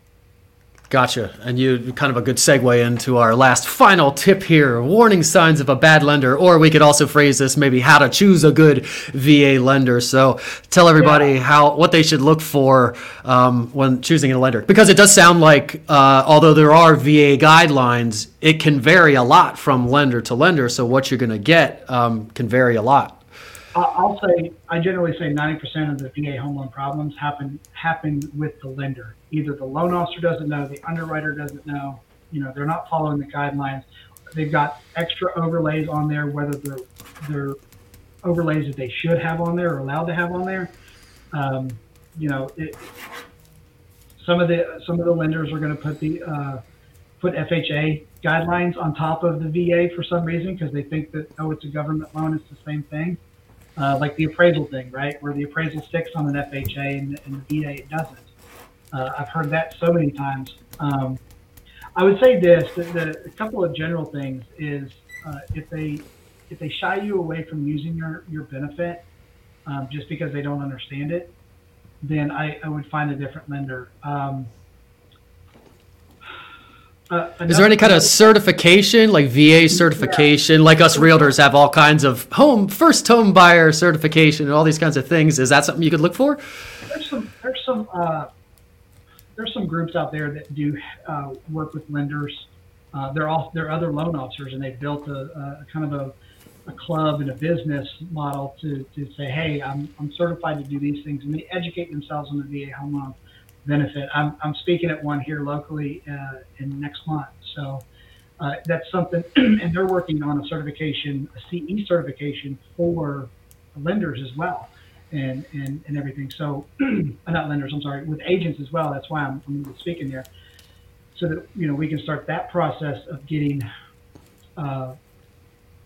Gotcha. And you kind of a good segue into our last final tip here warning signs of a bad lender, or we could also phrase this maybe how to choose a good VA lender. So tell everybody Yeah. how what they should look for um, when choosing a lender. Because it does sound like, uh, although there are VA guidelines, it can vary a lot from lender to lender. So what you're going to get um, can vary a lot. I'll say, I generally say 90% of the VA home loan problems happen happen with the lender. Either the loan officer doesn't know, the underwriter doesn't know, you know, they're not following the guidelines. They've got extra overlays on there, whether they're, they're overlays that they should have on there or allowed to have on there. Um, you know, it, some of the some of the lenders are going to put the uh, put FHA guidelines on top of the VA for some reason because they think that oh it's a government loan it's the same thing uh, like the appraisal thing right? Where the appraisal sticks on an FHA and, and the VA it doesn't. Uh, I've heard that so many times. Um, I would say this a couple of general things is uh, if they if they shy you away from using your your benefit um, just because they don't understand it then I, I would find a different lender. Um, uh, Is there any kind of certification, like VA certification, like us realtors have all kinds of home first home buyer certification and all these kinds of things? Is that something you could look for? there's some there's some uh, there's some groups out there that do uh, work with lenders. Uh, they're all they're other loan officers, and they've built a, a kind of a, a club and a business model to, to say, hey, I'm, I'm certified to do these things, and they educate themselves on the VA home loan benefit. I'm, I'm speaking at one here locally uh, in next month, so uh, that's something, and they're working on a certification, a CE certification for lenders as well and, and, and everything. So, uh, not lenders, I'm sorry, with agents as well. That's why I'm, I'm speaking there. So that, you know, we can start that process of getting uh,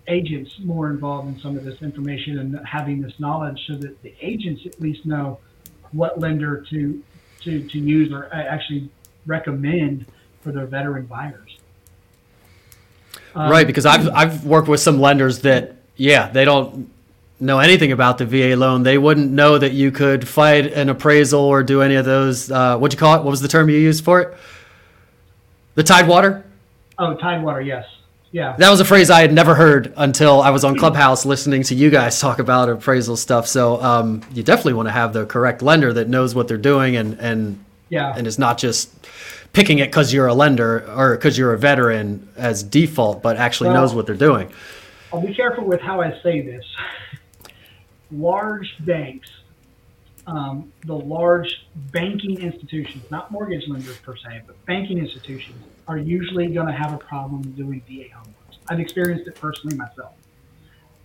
agents more involved in some of this information and having this knowledge so that the agents at least know what lender to, to, to use or actually recommend for their veteran buyers. Um, right, because I've I've worked with some lenders that yeah, they don't know anything about the VA loan. They wouldn't know that you could fight an appraisal or do any of those. Uh, what'd you call it? What was the term you used for it? The Tidewater. Oh, Tidewater, yes. Yeah. That was a phrase I had never heard until I was on Clubhouse listening to you guys talk about appraisal stuff. So um, you definitely want to have the correct lender that knows what they're doing and and Yeah. and is not just picking it because you're a lender or because you're a veteran as default, but actually Well- knows what they're doing. I'll be careful with how I say this. Large banks, um, the large banking institutions, not mortgage lenders per se, but banking institutions, are usually going to have a problem doing VA home loans. I've experienced it personally myself.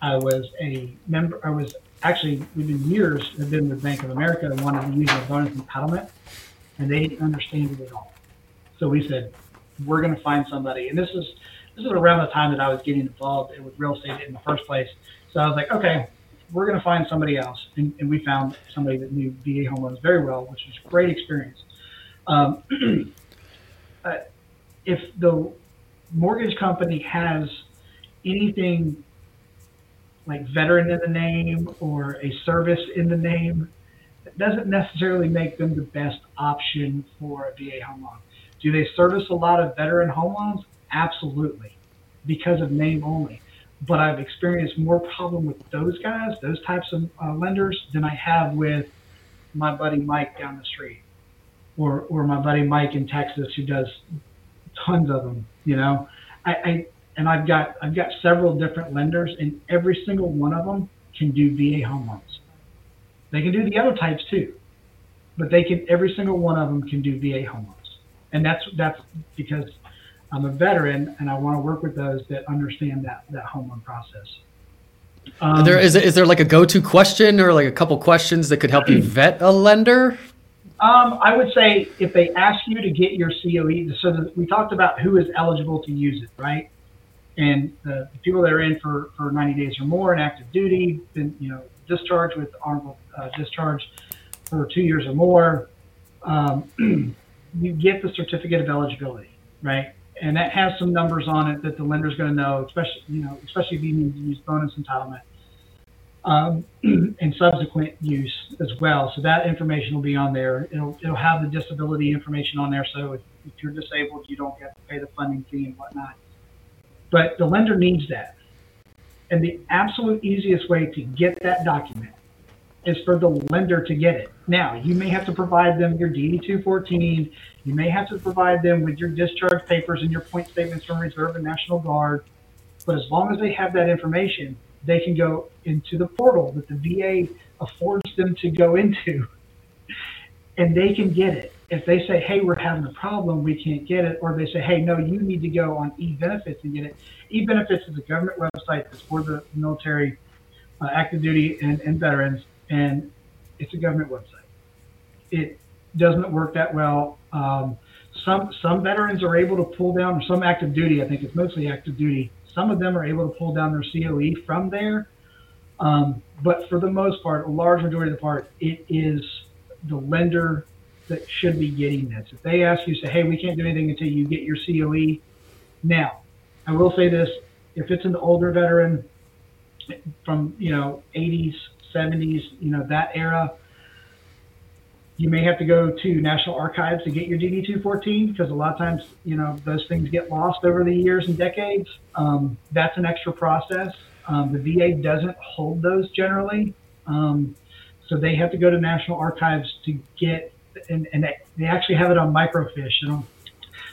I was a member. I was actually within years have been with Bank of America and wanted to use a bonus entitlement, and they didn't understand it at all. So we said, we're going to find somebody, and this is this is around the time that I was getting involved with real estate in the first place. So I was like, okay, we're going to find somebody else, and, and we found somebody that knew VA home loans very well, which was a great experience. Um, uh, if the mortgage company has anything like veteran in the name or a service in the name, it doesn't necessarily make them the best option for a VA home loan. Do they service a lot of veteran home loans? Absolutely, because of name only. But I've experienced more problem with those guys, those types of uh, lenders, than I have with my buddy Mike down the street, or or my buddy Mike in Texas who does tons of them. You know, I, I and I've got I've got several different lenders, and every single one of them can do VA home loans. They can do the other types too, but they can every single one of them can do VA home loans, and that's that's because I'm a veteran and I want to work with those that understand that that home loan process. Um, there is is there like a go-to question or like a couple questions that could help you vet a lender? Um, I would say if they ask you to get your COE, so we talked about who is eligible to use it, right? And the, people that are in for, for 90 days or more in active duty, been you know discharged with honorable uh, discharge for two years or more, um, you get the certificate of eligibility, right? And that has some numbers on it that the lender's going to know, especially you know, especially if you need to use bonus entitlement um, and subsequent use as well. So that information will be on there. It'll it'll have the disability information on there. So if, if you're disabled, you don't get to pay the funding fee and whatnot. But the lender needs that. And the absolute easiest way to get that document is for the lender to get it. Now, you may have to provide them your DD 214. You may have to provide them with your discharge papers and your point statements from Reserve and National Guard. But as long as they have that information, they can go into the portal that the VA affords them to go into and they can get it. If they say, hey, we're having a problem, we can't get it, or they say, hey, no, you need to go on e-benefits and get it. E-benefits is a government website that's for the military, uh, active duty, and, and veterans, and it's a government website. It doesn't work that well. Um, some some veterans are able to pull down, or some active duty, I think it's mostly active duty. Some of them are able to pull down their COE from there, um, but for the most part, a large majority of the part, it is the lender that should be getting this. If they ask you, say, hey, we can't do anything until you get your COE. Now, I will say this: if it's an older veteran from you know 80s, 70s, you know that era, you may have to go to National Archives to get your DD 214 because a lot of times you know those things get lost over the years and decades. Um, that's an extra process. Um, the VA doesn't hold those generally. Um, so they have to go to National Archives to get, and, and they, actually have it on microfiche. You know,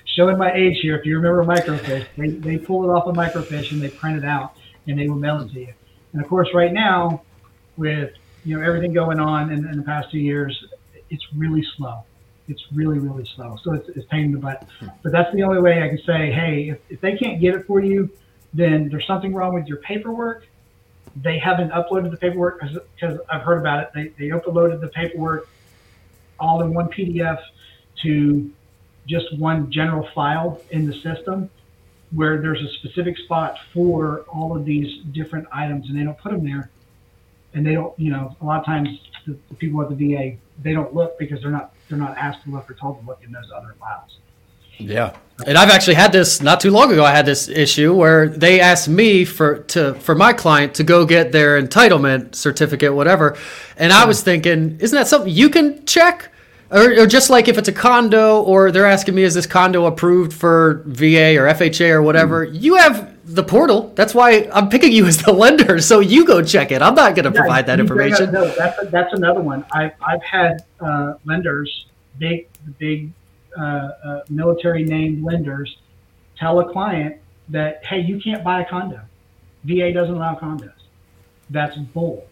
showing my age here, if you remember microfiche, they, they pull it off a of microfiche and they print it out and they will mail it to you. And of course, right now, with you know everything going on in, in the past two years, it's really slow. It's really, really slow. So it's, it's pain in the butt. But that's the only way I can say, hey, if, if they can't get it for you, then there's something wrong with your paperwork they haven't uploaded the paperwork because I've heard about it. They, they uploaded the paperwork all in one PDF to just one general file in the system where there's a specific spot for all of these different items and they don't put them there. And they don't, you know, a lot of times the, the people at the VA, they don't look because they're not, they're not asked to look or told to look in those other files. Yeah. And I've actually had this not too long ago. I had this issue where they asked me for to for my client to go get their entitlement certificate, whatever, and I was thinking, isn't that something you can check? Or, or just like if it's a condo, or they're asking me, is this condo approved for VA or FHA or whatever? Mm. You have the portal. That's why I'm picking you as the lender. So you go check it. I'm not going to yeah, provide that information. No, that's, a, that's another one. I've, I've had uh, lenders, big, big uh, uh, military named lenders tell a client that, hey, you can't buy a condo. VA doesn't allow condos. That's bull.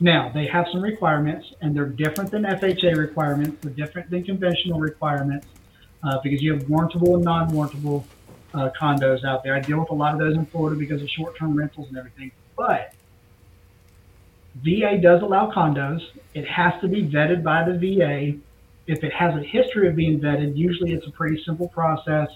Now, they have some requirements, and they're different than FHA requirements. They're different than conventional requirements uh, because you have warrantable and non warrantable uh, condos out there. I deal with a lot of those in Florida because of short term rentals and everything. But VA does allow condos. It has to be vetted by the VA if it has a history of being vetted, usually it's a pretty simple process.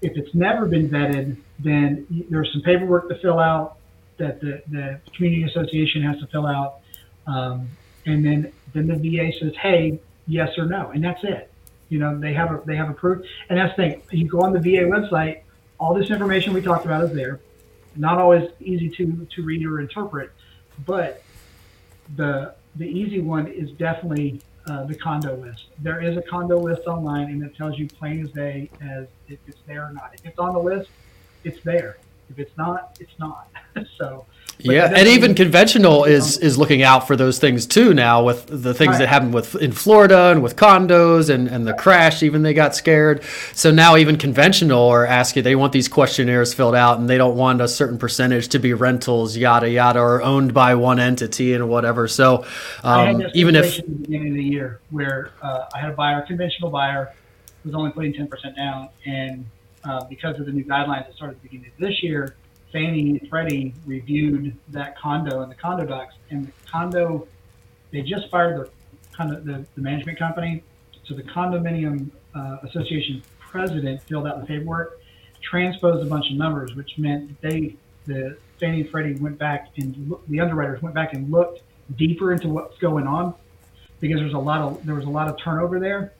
If it's never been vetted, then there's some paperwork to fill out that the, the community association has to fill out. Um, and then, then the VA says, hey, yes or no. And that's it. You know, they have a, they have approved. And that's the thing. You go on the VA website, all this information we talked about is there. Not always easy to, to read or interpret, but the, the easy one is definitely uh, the condo list. There is a condo list online, and it tells you plain as day as if it's there or not. If it's on the list, it's there. If it's not, it's not. so yeah, and even conventional is is looking out for those things too now with the things right. that happened with in Florida and with condos and and the crash. Even they got scared. So now even conventional are asking they want these questionnaires filled out and they don't want a certain percentage to be rentals, yada yada, or owned by one entity and whatever. So um, even if at the beginning of the year where uh, I had a buyer, a conventional buyer, was only putting ten percent down, and uh, because of the new guidelines that started at the beginning of this year Fannie and Freddie reviewed that condo and the condo docs, and the condo, they just fired the condo, the, the management company. So the condominium uh, association president filled out the paperwork, transposed a bunch of numbers, which meant they, the Fannie and Freddie went back and look, the underwriters went back and looked deeper into what's going on because there's a lot of there was a lot of turnover there.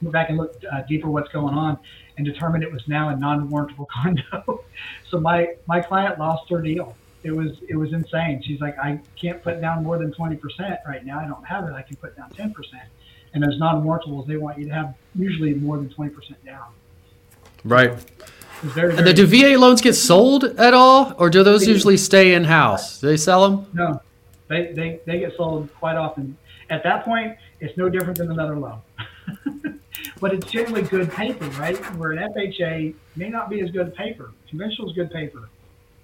Went back and looked uh, deeper what's going on, and determined it was now a non-warrantable condo. so my my client lost her deal. It was it was insane. She's like, I can't put down more than 20% right now. I don't have it. I can put down 10%. And those non-warrantables, they want you to have usually more than 20% down. Right. Very, very and do VA loans get sold at all, or do those usually stay in house? Do they sell them? No, they, they they get sold quite often. At that point, it's no different than another loan. but it's generally good paper, right? Where an FHA may not be as good paper. Conventional is good paper.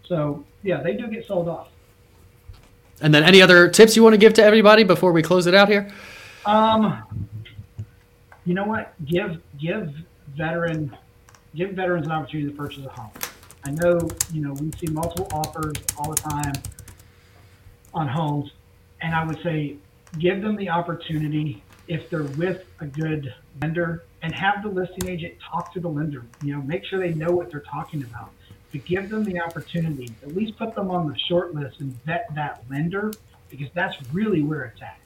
So yeah, they do get sold off. And then any other tips you want to give to everybody before we close it out here? Um, you know what? Give give veteran give veterans an opportunity to purchase a home. I know you know we see multiple offers all the time on homes, and I would say give them the opportunity if they're with a good lender and have the listing agent talk to the lender, you know, make sure they know what they're talking about. To give them the opportunity, at least put them on the short list and vet that lender because that's really where it's at.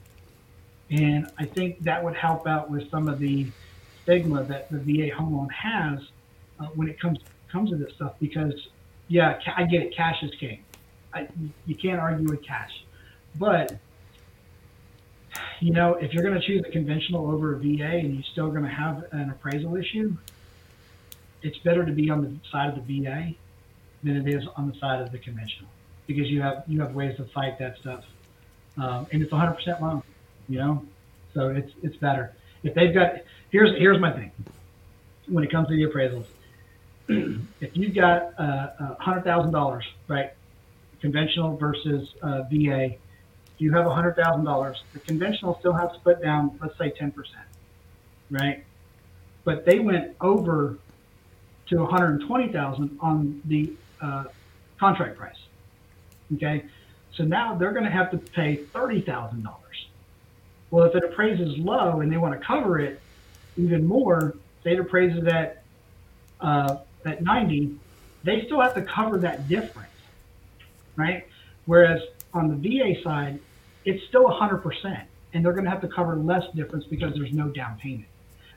And I think that would help out with some of the stigma that the VA home loan has uh, when it comes comes to this stuff. Because yeah, I get it, cash is king. I, you can't argue with cash, but you know, if you're going to choose a conventional over a VA and you're still going to have an appraisal issue, it's better to be on the side of the VA than it is on the side of the conventional because you have you have ways to fight that stuff, um, and it's 100% loan, you know, so it's it's better. If they've got here's here's my thing. When it comes to the appraisals, if you've got uh, hundred thousand dollars, right, conventional versus uh, VA you have $100,000, the conventional still has to put down, let's say 10%, right? But they went over to 120,000 on the uh, contract price. Okay, so now they're going to have to pay $30,000. Well, if it appraises low and they want to cover it even more, say it appraises at uh, at 90, they still have to cover that difference, right? Whereas on the VA side, it's still 100%, and they're going to have to cover less difference because there's no down payment.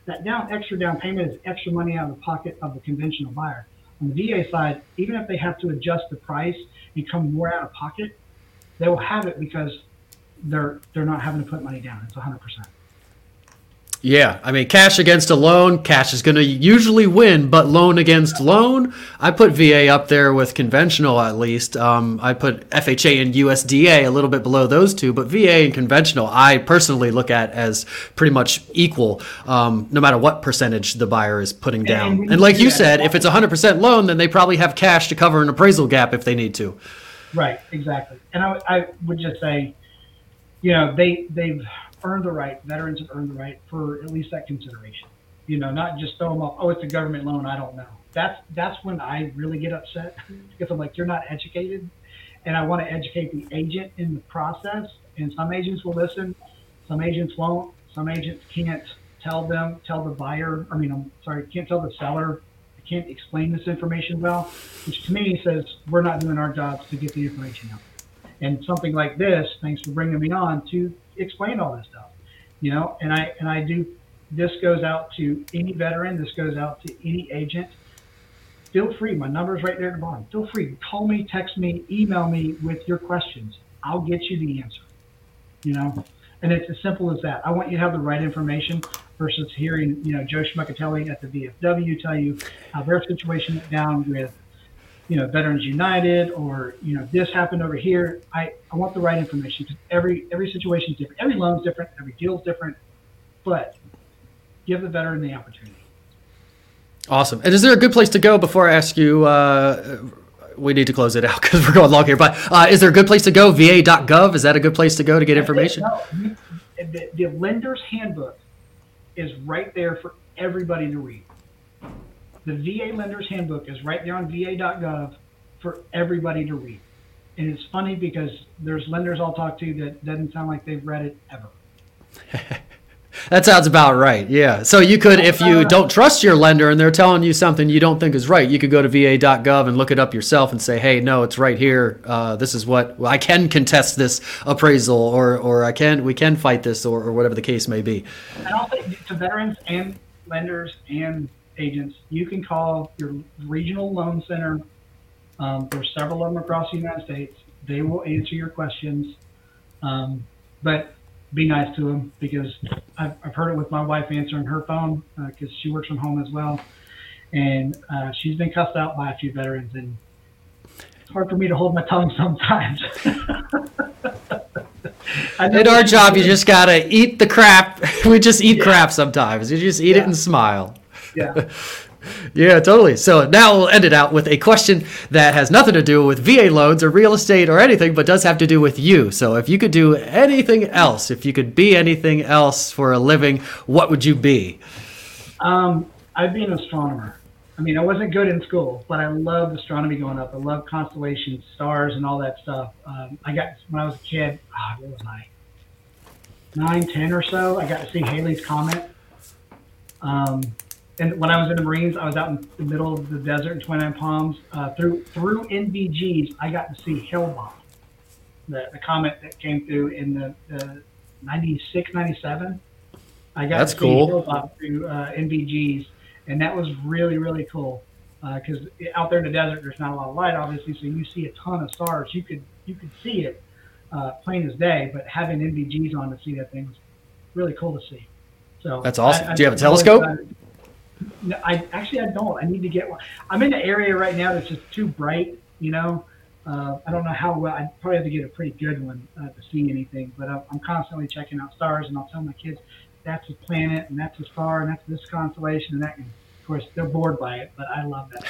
That down extra down payment is extra money out of the pocket of the conventional buyer. On the VA side, even if they have to adjust the price and come more out of pocket, they will have it because they're they're not having to put money down. It's 100%. Yeah, I mean, cash against a loan, cash is going to usually win, but loan against loan, I put VA up there with conventional at least. Um, I put FHA and USDA a little bit below those two, but VA and conventional, I personally look at as pretty much equal, um, no matter what percentage the buyer is putting down. And, like you said, if it's 100% loan, then they probably have cash to cover an appraisal gap if they need to. Right, exactly. And I, I would just say, you know, they they've earned the right, veterans have earned the right for at least that consideration. You know, not just throw them off, oh, it's a government loan, I don't know. That's that's when I really get upset because I'm like, you're not educated, and I want to educate the agent in the process. And some agents will listen, some agents won't. Some agents can't tell them, tell the buyer. I mean, I'm sorry, can't tell the seller. I can't explain this information well, which to me says we're not doing our jobs to get the information out. And something like this, thanks for bringing me on to explain all this stuff, you know. And I and I do. This goes out to any veteran. This goes out to any agent. Feel free. My number's right there at the bottom. Feel free. Call me, text me, email me with your questions. I'll get you the answer. You know, And it's as simple as that. I want you to have the right information versus hearing, you know, Joe Schmuckatelli at the VFW tell you how their situation went down with, you know, Veterans United or, you know, this happened over here. I, I want the right information because every, every situation is different. Every loan's different. Every deal's different. But give the veteran the opportunity. Awesome. And is there a good place to go before I ask you? Uh, we need to close it out because we're going long here. But uh, is there a good place to go? VA.gov. Is that a good place to go to get information? No, the, the lender's handbook is right there for everybody to read. The VA lender's handbook is right there on VA.gov for everybody to read. And it's funny because there's lenders I'll talk to that doesn't sound like they've read it ever. That sounds about right. Yeah. So you could, if you don't trust your lender and they're telling you something you don't think is right, you could go to va.gov and look it up yourself and say, "Hey, no, it's right here. Uh, this is what well, I can contest this appraisal, or or I can we can fight this, or, or whatever the case may be." And also to veterans and lenders and agents, you can call your regional loan center. Um, there's several of them across the United States. They will answer your questions. Um, but be nice to them because I've, I've heard it with my wife answering her phone because uh, she works from home as well. And uh, she's been cussed out by a few veterans, and it's hard for me to hold my tongue sometimes. In our job, you just gotta eat the crap. we just eat yeah. crap sometimes. You just eat yeah. it and smile. Yeah. Yeah, totally. So now we'll end it out with a question that has nothing to do with VA loans or real estate or anything, but does have to do with you. So if you could do anything else, if you could be anything else for a living, what would you be? Um, I'd be an astronomer. I mean, I wasn't good in school, but I loved astronomy growing up. I loved constellations, stars, and all that stuff. Um, I got when I was a kid. Oh, what was I? Nine, ten or so. I got to see Halley's comet. Um, and when I was in the Marines, I was out in the middle of the desert in Twentynine Palms. Uh, through through NVGs, I got to see Hale-Bopp, the, the comet that came through in the, the 96, 97. I got That's to cool. see Hale-Bopp through uh, NVGs, and that was really really cool. Because uh, out there in the desert, there's not a lot of light, obviously, so you see a ton of stars. You could you could see it uh, plain as day, but having NVGs on to see that thing was really cool to see. So that's awesome. I, Do you have a telescope? No, I actually I don't. I need to get one. I'm in an area right now that's just too bright. You know, uh, I don't know how well. I probably have to get a pretty good one uh, to see anything. But I'm, I'm constantly checking out stars, and I'll tell my kids that's a planet, and that's a star, and that's this constellation, and that. And of course, they're bored by it, but I love that.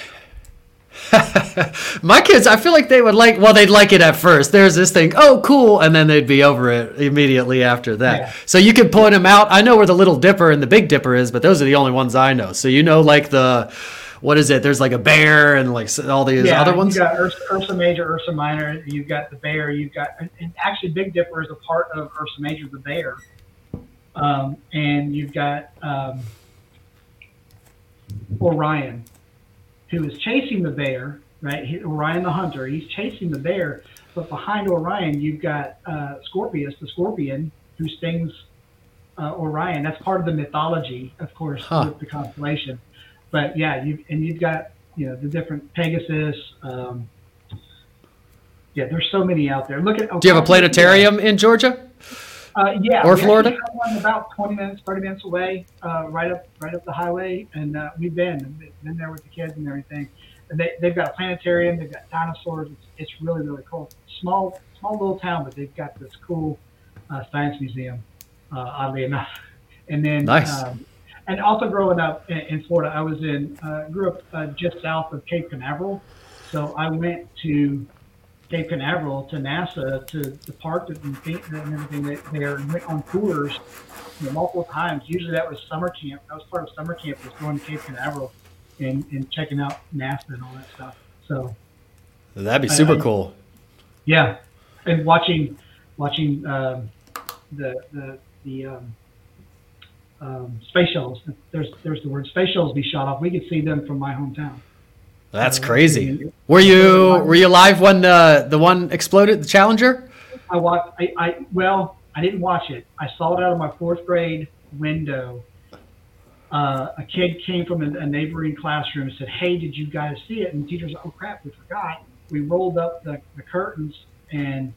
My kids, I feel like they would like. Well, they'd like it at first. There's this thing, oh, cool, and then they'd be over it immediately after that. Yeah. So you could point them out. I know where the Little Dipper and the Big Dipper is, but those are the only ones I know. So you know, like the what is it? There's like a bear and like all these yeah, other ones. You got Ursa, Ursa, Major, Ursa Minor. You've got the bear. You've got and actually Big Dipper is a part of Ursa Major, the bear. Um, and you've got um, Orion, who is chasing the bear, right? He, Orion the hunter, he's chasing the bear, but behind Orion, you've got uh, Scorpius, the scorpion, who stings uh, Orion. That's part of the mythology, of course, huh. with the constellation. But yeah, you and you've got you know the different Pegasus. Um, yeah, there's so many out there. Look at. Do you have a planetarium in Georgia? Uh, yeah, or Florida. one about 20 minutes, 30 minutes away, uh, right up, right up the highway, and uh, we've been been there with the kids and everything. And they they've got a planetarium, they've got dinosaurs. It's, it's really really cool. Small small little town, but they've got this cool uh, science museum. Uh, oddly enough, and then nice. Um, and also growing up in, in Florida, I was in uh, grew up uh, just south of Cape Canaveral, so I went to Cape Canaveral to NASA to the park and, and everything there and went on tours you know, multiple times. Usually that was summer camp. That was part of summer camp was going to Cape Canaveral and, and checking out NASA and all that stuff. So that'd be super I, I, cool. Yeah, and watching watching um, the the the um, um, space shuttles. There's there's the word space shuttles be shot off. We could see them from my hometown. That's crazy. Were you were you live when the the one exploded, the Challenger? I watched. I, I well, I didn't watch it. I saw it out of my fourth grade window. Uh, a kid came from a, a, neighboring classroom and said, "Hey, did you guys see it?" And the teacher said, "Oh crap, we forgot." We rolled up the, the curtains, and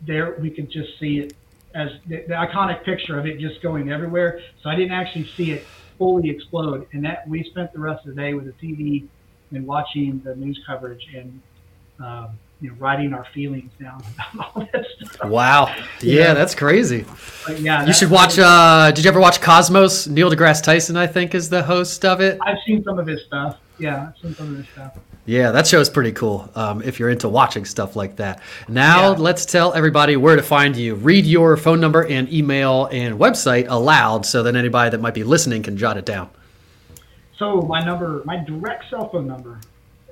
there we could just see it as the, the iconic picture of it just going everywhere. So I didn't actually see it fully explode. And that we spent the rest of the day with the TV and watching the news coverage and um, you know writing our feelings down about all that stuff. Wow. Yeah, Yeah. that's crazy. But yeah, You should watch. Uh, did you ever watch Cosmos? Neil deGrasse Tyson, I think, is the host of it. I've seen some of his stuff. Yeah, I've seen some of his stuff. Yeah, that show's pretty cool. Um, if you're into watching stuff like that. Now Yeah. let's tell everybody where to find you. Read your phone number and email and website aloud, so that anybody that might be listening can jot it down. So my number, my direct cell phone number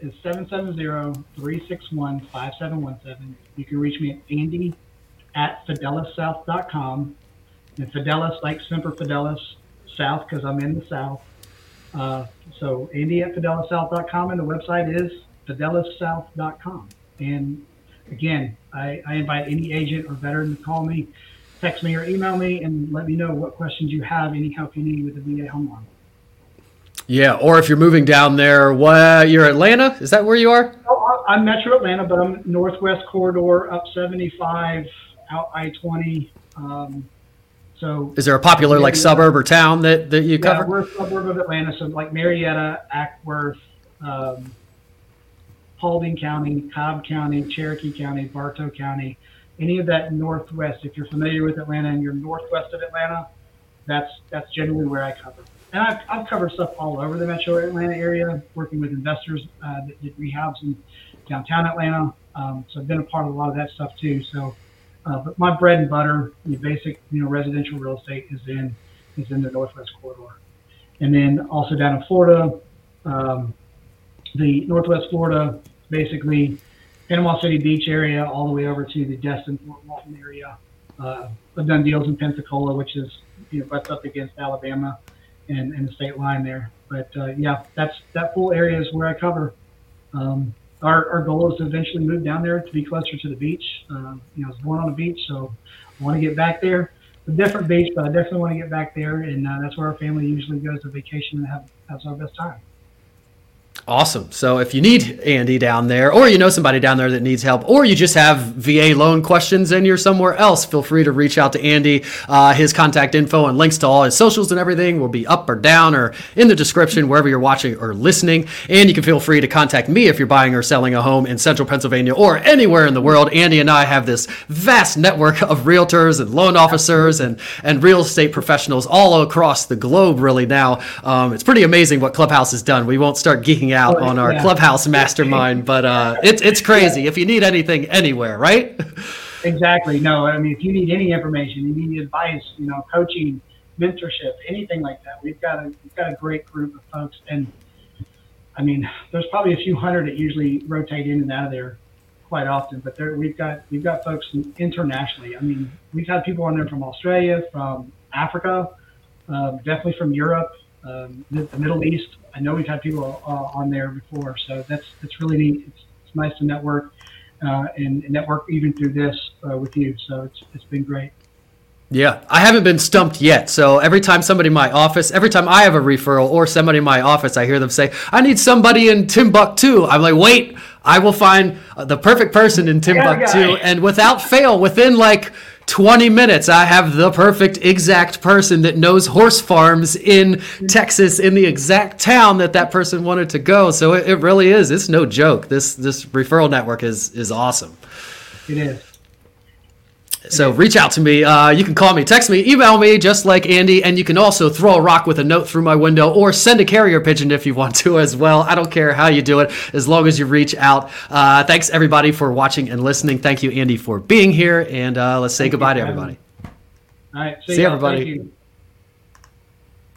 is 770-361-5717. You can reach me at Andy at fidelissouth.com. And Fidelis, like Semper Fidelis, South, because I'm in the South. Uh, so Andy at fidelissouth.com, and the website is fidelissouth.com. And again, I, I invite any agent or veteran to call me, text me, or email me, and let me know what questions you have, any help you need with the VA home loan. Yeah, or if you're moving down there, what you're Atlanta? Is that where you are? Oh, I'm Metro Atlanta, but I'm Northwest Corridor, up 75, out I-20. Um, so Is there a popular like suburb or town that, that you yeah, cover? we're a suburb of Atlanta, so like Marietta, Acworth, um, Paulding County, Cobb County, Cherokee County, Bartow County, any of that northwest. If you're familiar with Atlanta and you're northwest of Atlanta, that's that's generally where I cover. And I've, I've covered stuff all over the metro Atlanta area, working with investors uh, that did rehabs in downtown Atlanta. Um, so I've been a part of a lot of that stuff too. So, uh, but my bread and butter, the basic, you know, residential real estate is in is in the Northwest Corridor. And then also down in Florida, um, the Northwest Florida, basically Panama City Beach area, all the way over to the Destin, Fort Walton area. Uh, I've done deals in Pensacola, which is you know butts up against Alabama and, and the state line there. But uh, yeah, that's that full area is where I cover. Um, our, our goal is to eventually move down there to be closer to the beach. Uh, you know, I was born on a beach, so I want to get back there a different beach, but I definitely want to get back there, and uh, that's where our family usually goes to vacation and have has our best time. Awesome. So if you need Andy down there, or you know somebody down there that needs help, or you just have VA loan questions and you're somewhere else, feel free to reach out to Andy. Uh, his contact info and links to all his socials and everything will be up or down or in the description wherever you're watching or listening. And you can feel free to contact me if you're buying or selling a home in central Pennsylvania or anywhere in the world. Andy and I have this vast network of realtors and loan officers and, and real estate professionals all across the globe, really, now. Um, it's pretty amazing what Clubhouse has done. We won't start geeking out Oh, on our yeah. Clubhouse mastermind, but uh, it's it's crazy. If you need anything anywhere, right? Exactly. No, I mean, if you need any information, you need advice, you know, coaching, mentorship, anything like that, we've got a we've got a great group of folks, and I mean, there's probably a few hundred that usually rotate in and out of there quite often, but there we've got we've got folks internationally. I mean, we've had people on there from Australia, from Africa, um, definitely from Europe, um, the, the Middle East. I know we've had people uh, on there before, so that's that's really neat. It's, it's nice to network uh, and, and network even through this uh, with you. So it's it's been great. Yeah, I haven't been stumped yet. So every time somebody in my office, every time I have a referral or somebody in my office, I hear them say, "I need somebody in Timbuktu." I'm like, "Wait, I will find uh, the perfect person in Timbuktu." And without fail, within like 20 minutes, I have the perfect exact person that knows horse farms in Texas, in the exact town that that person wanted to go. So it, it really is. It's no joke. This this referral network is is awesome. It is. So reach out to me. Uh, you can call me, text me, email me, just like Andy, and you can also throw a rock with a note through my window or send a carrier pigeon if you want to as well. I don't care how you do it, as long as you reach out. Uh, thanks everybody for watching and listening. Thank you, Andy, for being here, and uh, let's say Thank you goodbye to everybody. All right. See ya. everybody. Thank you.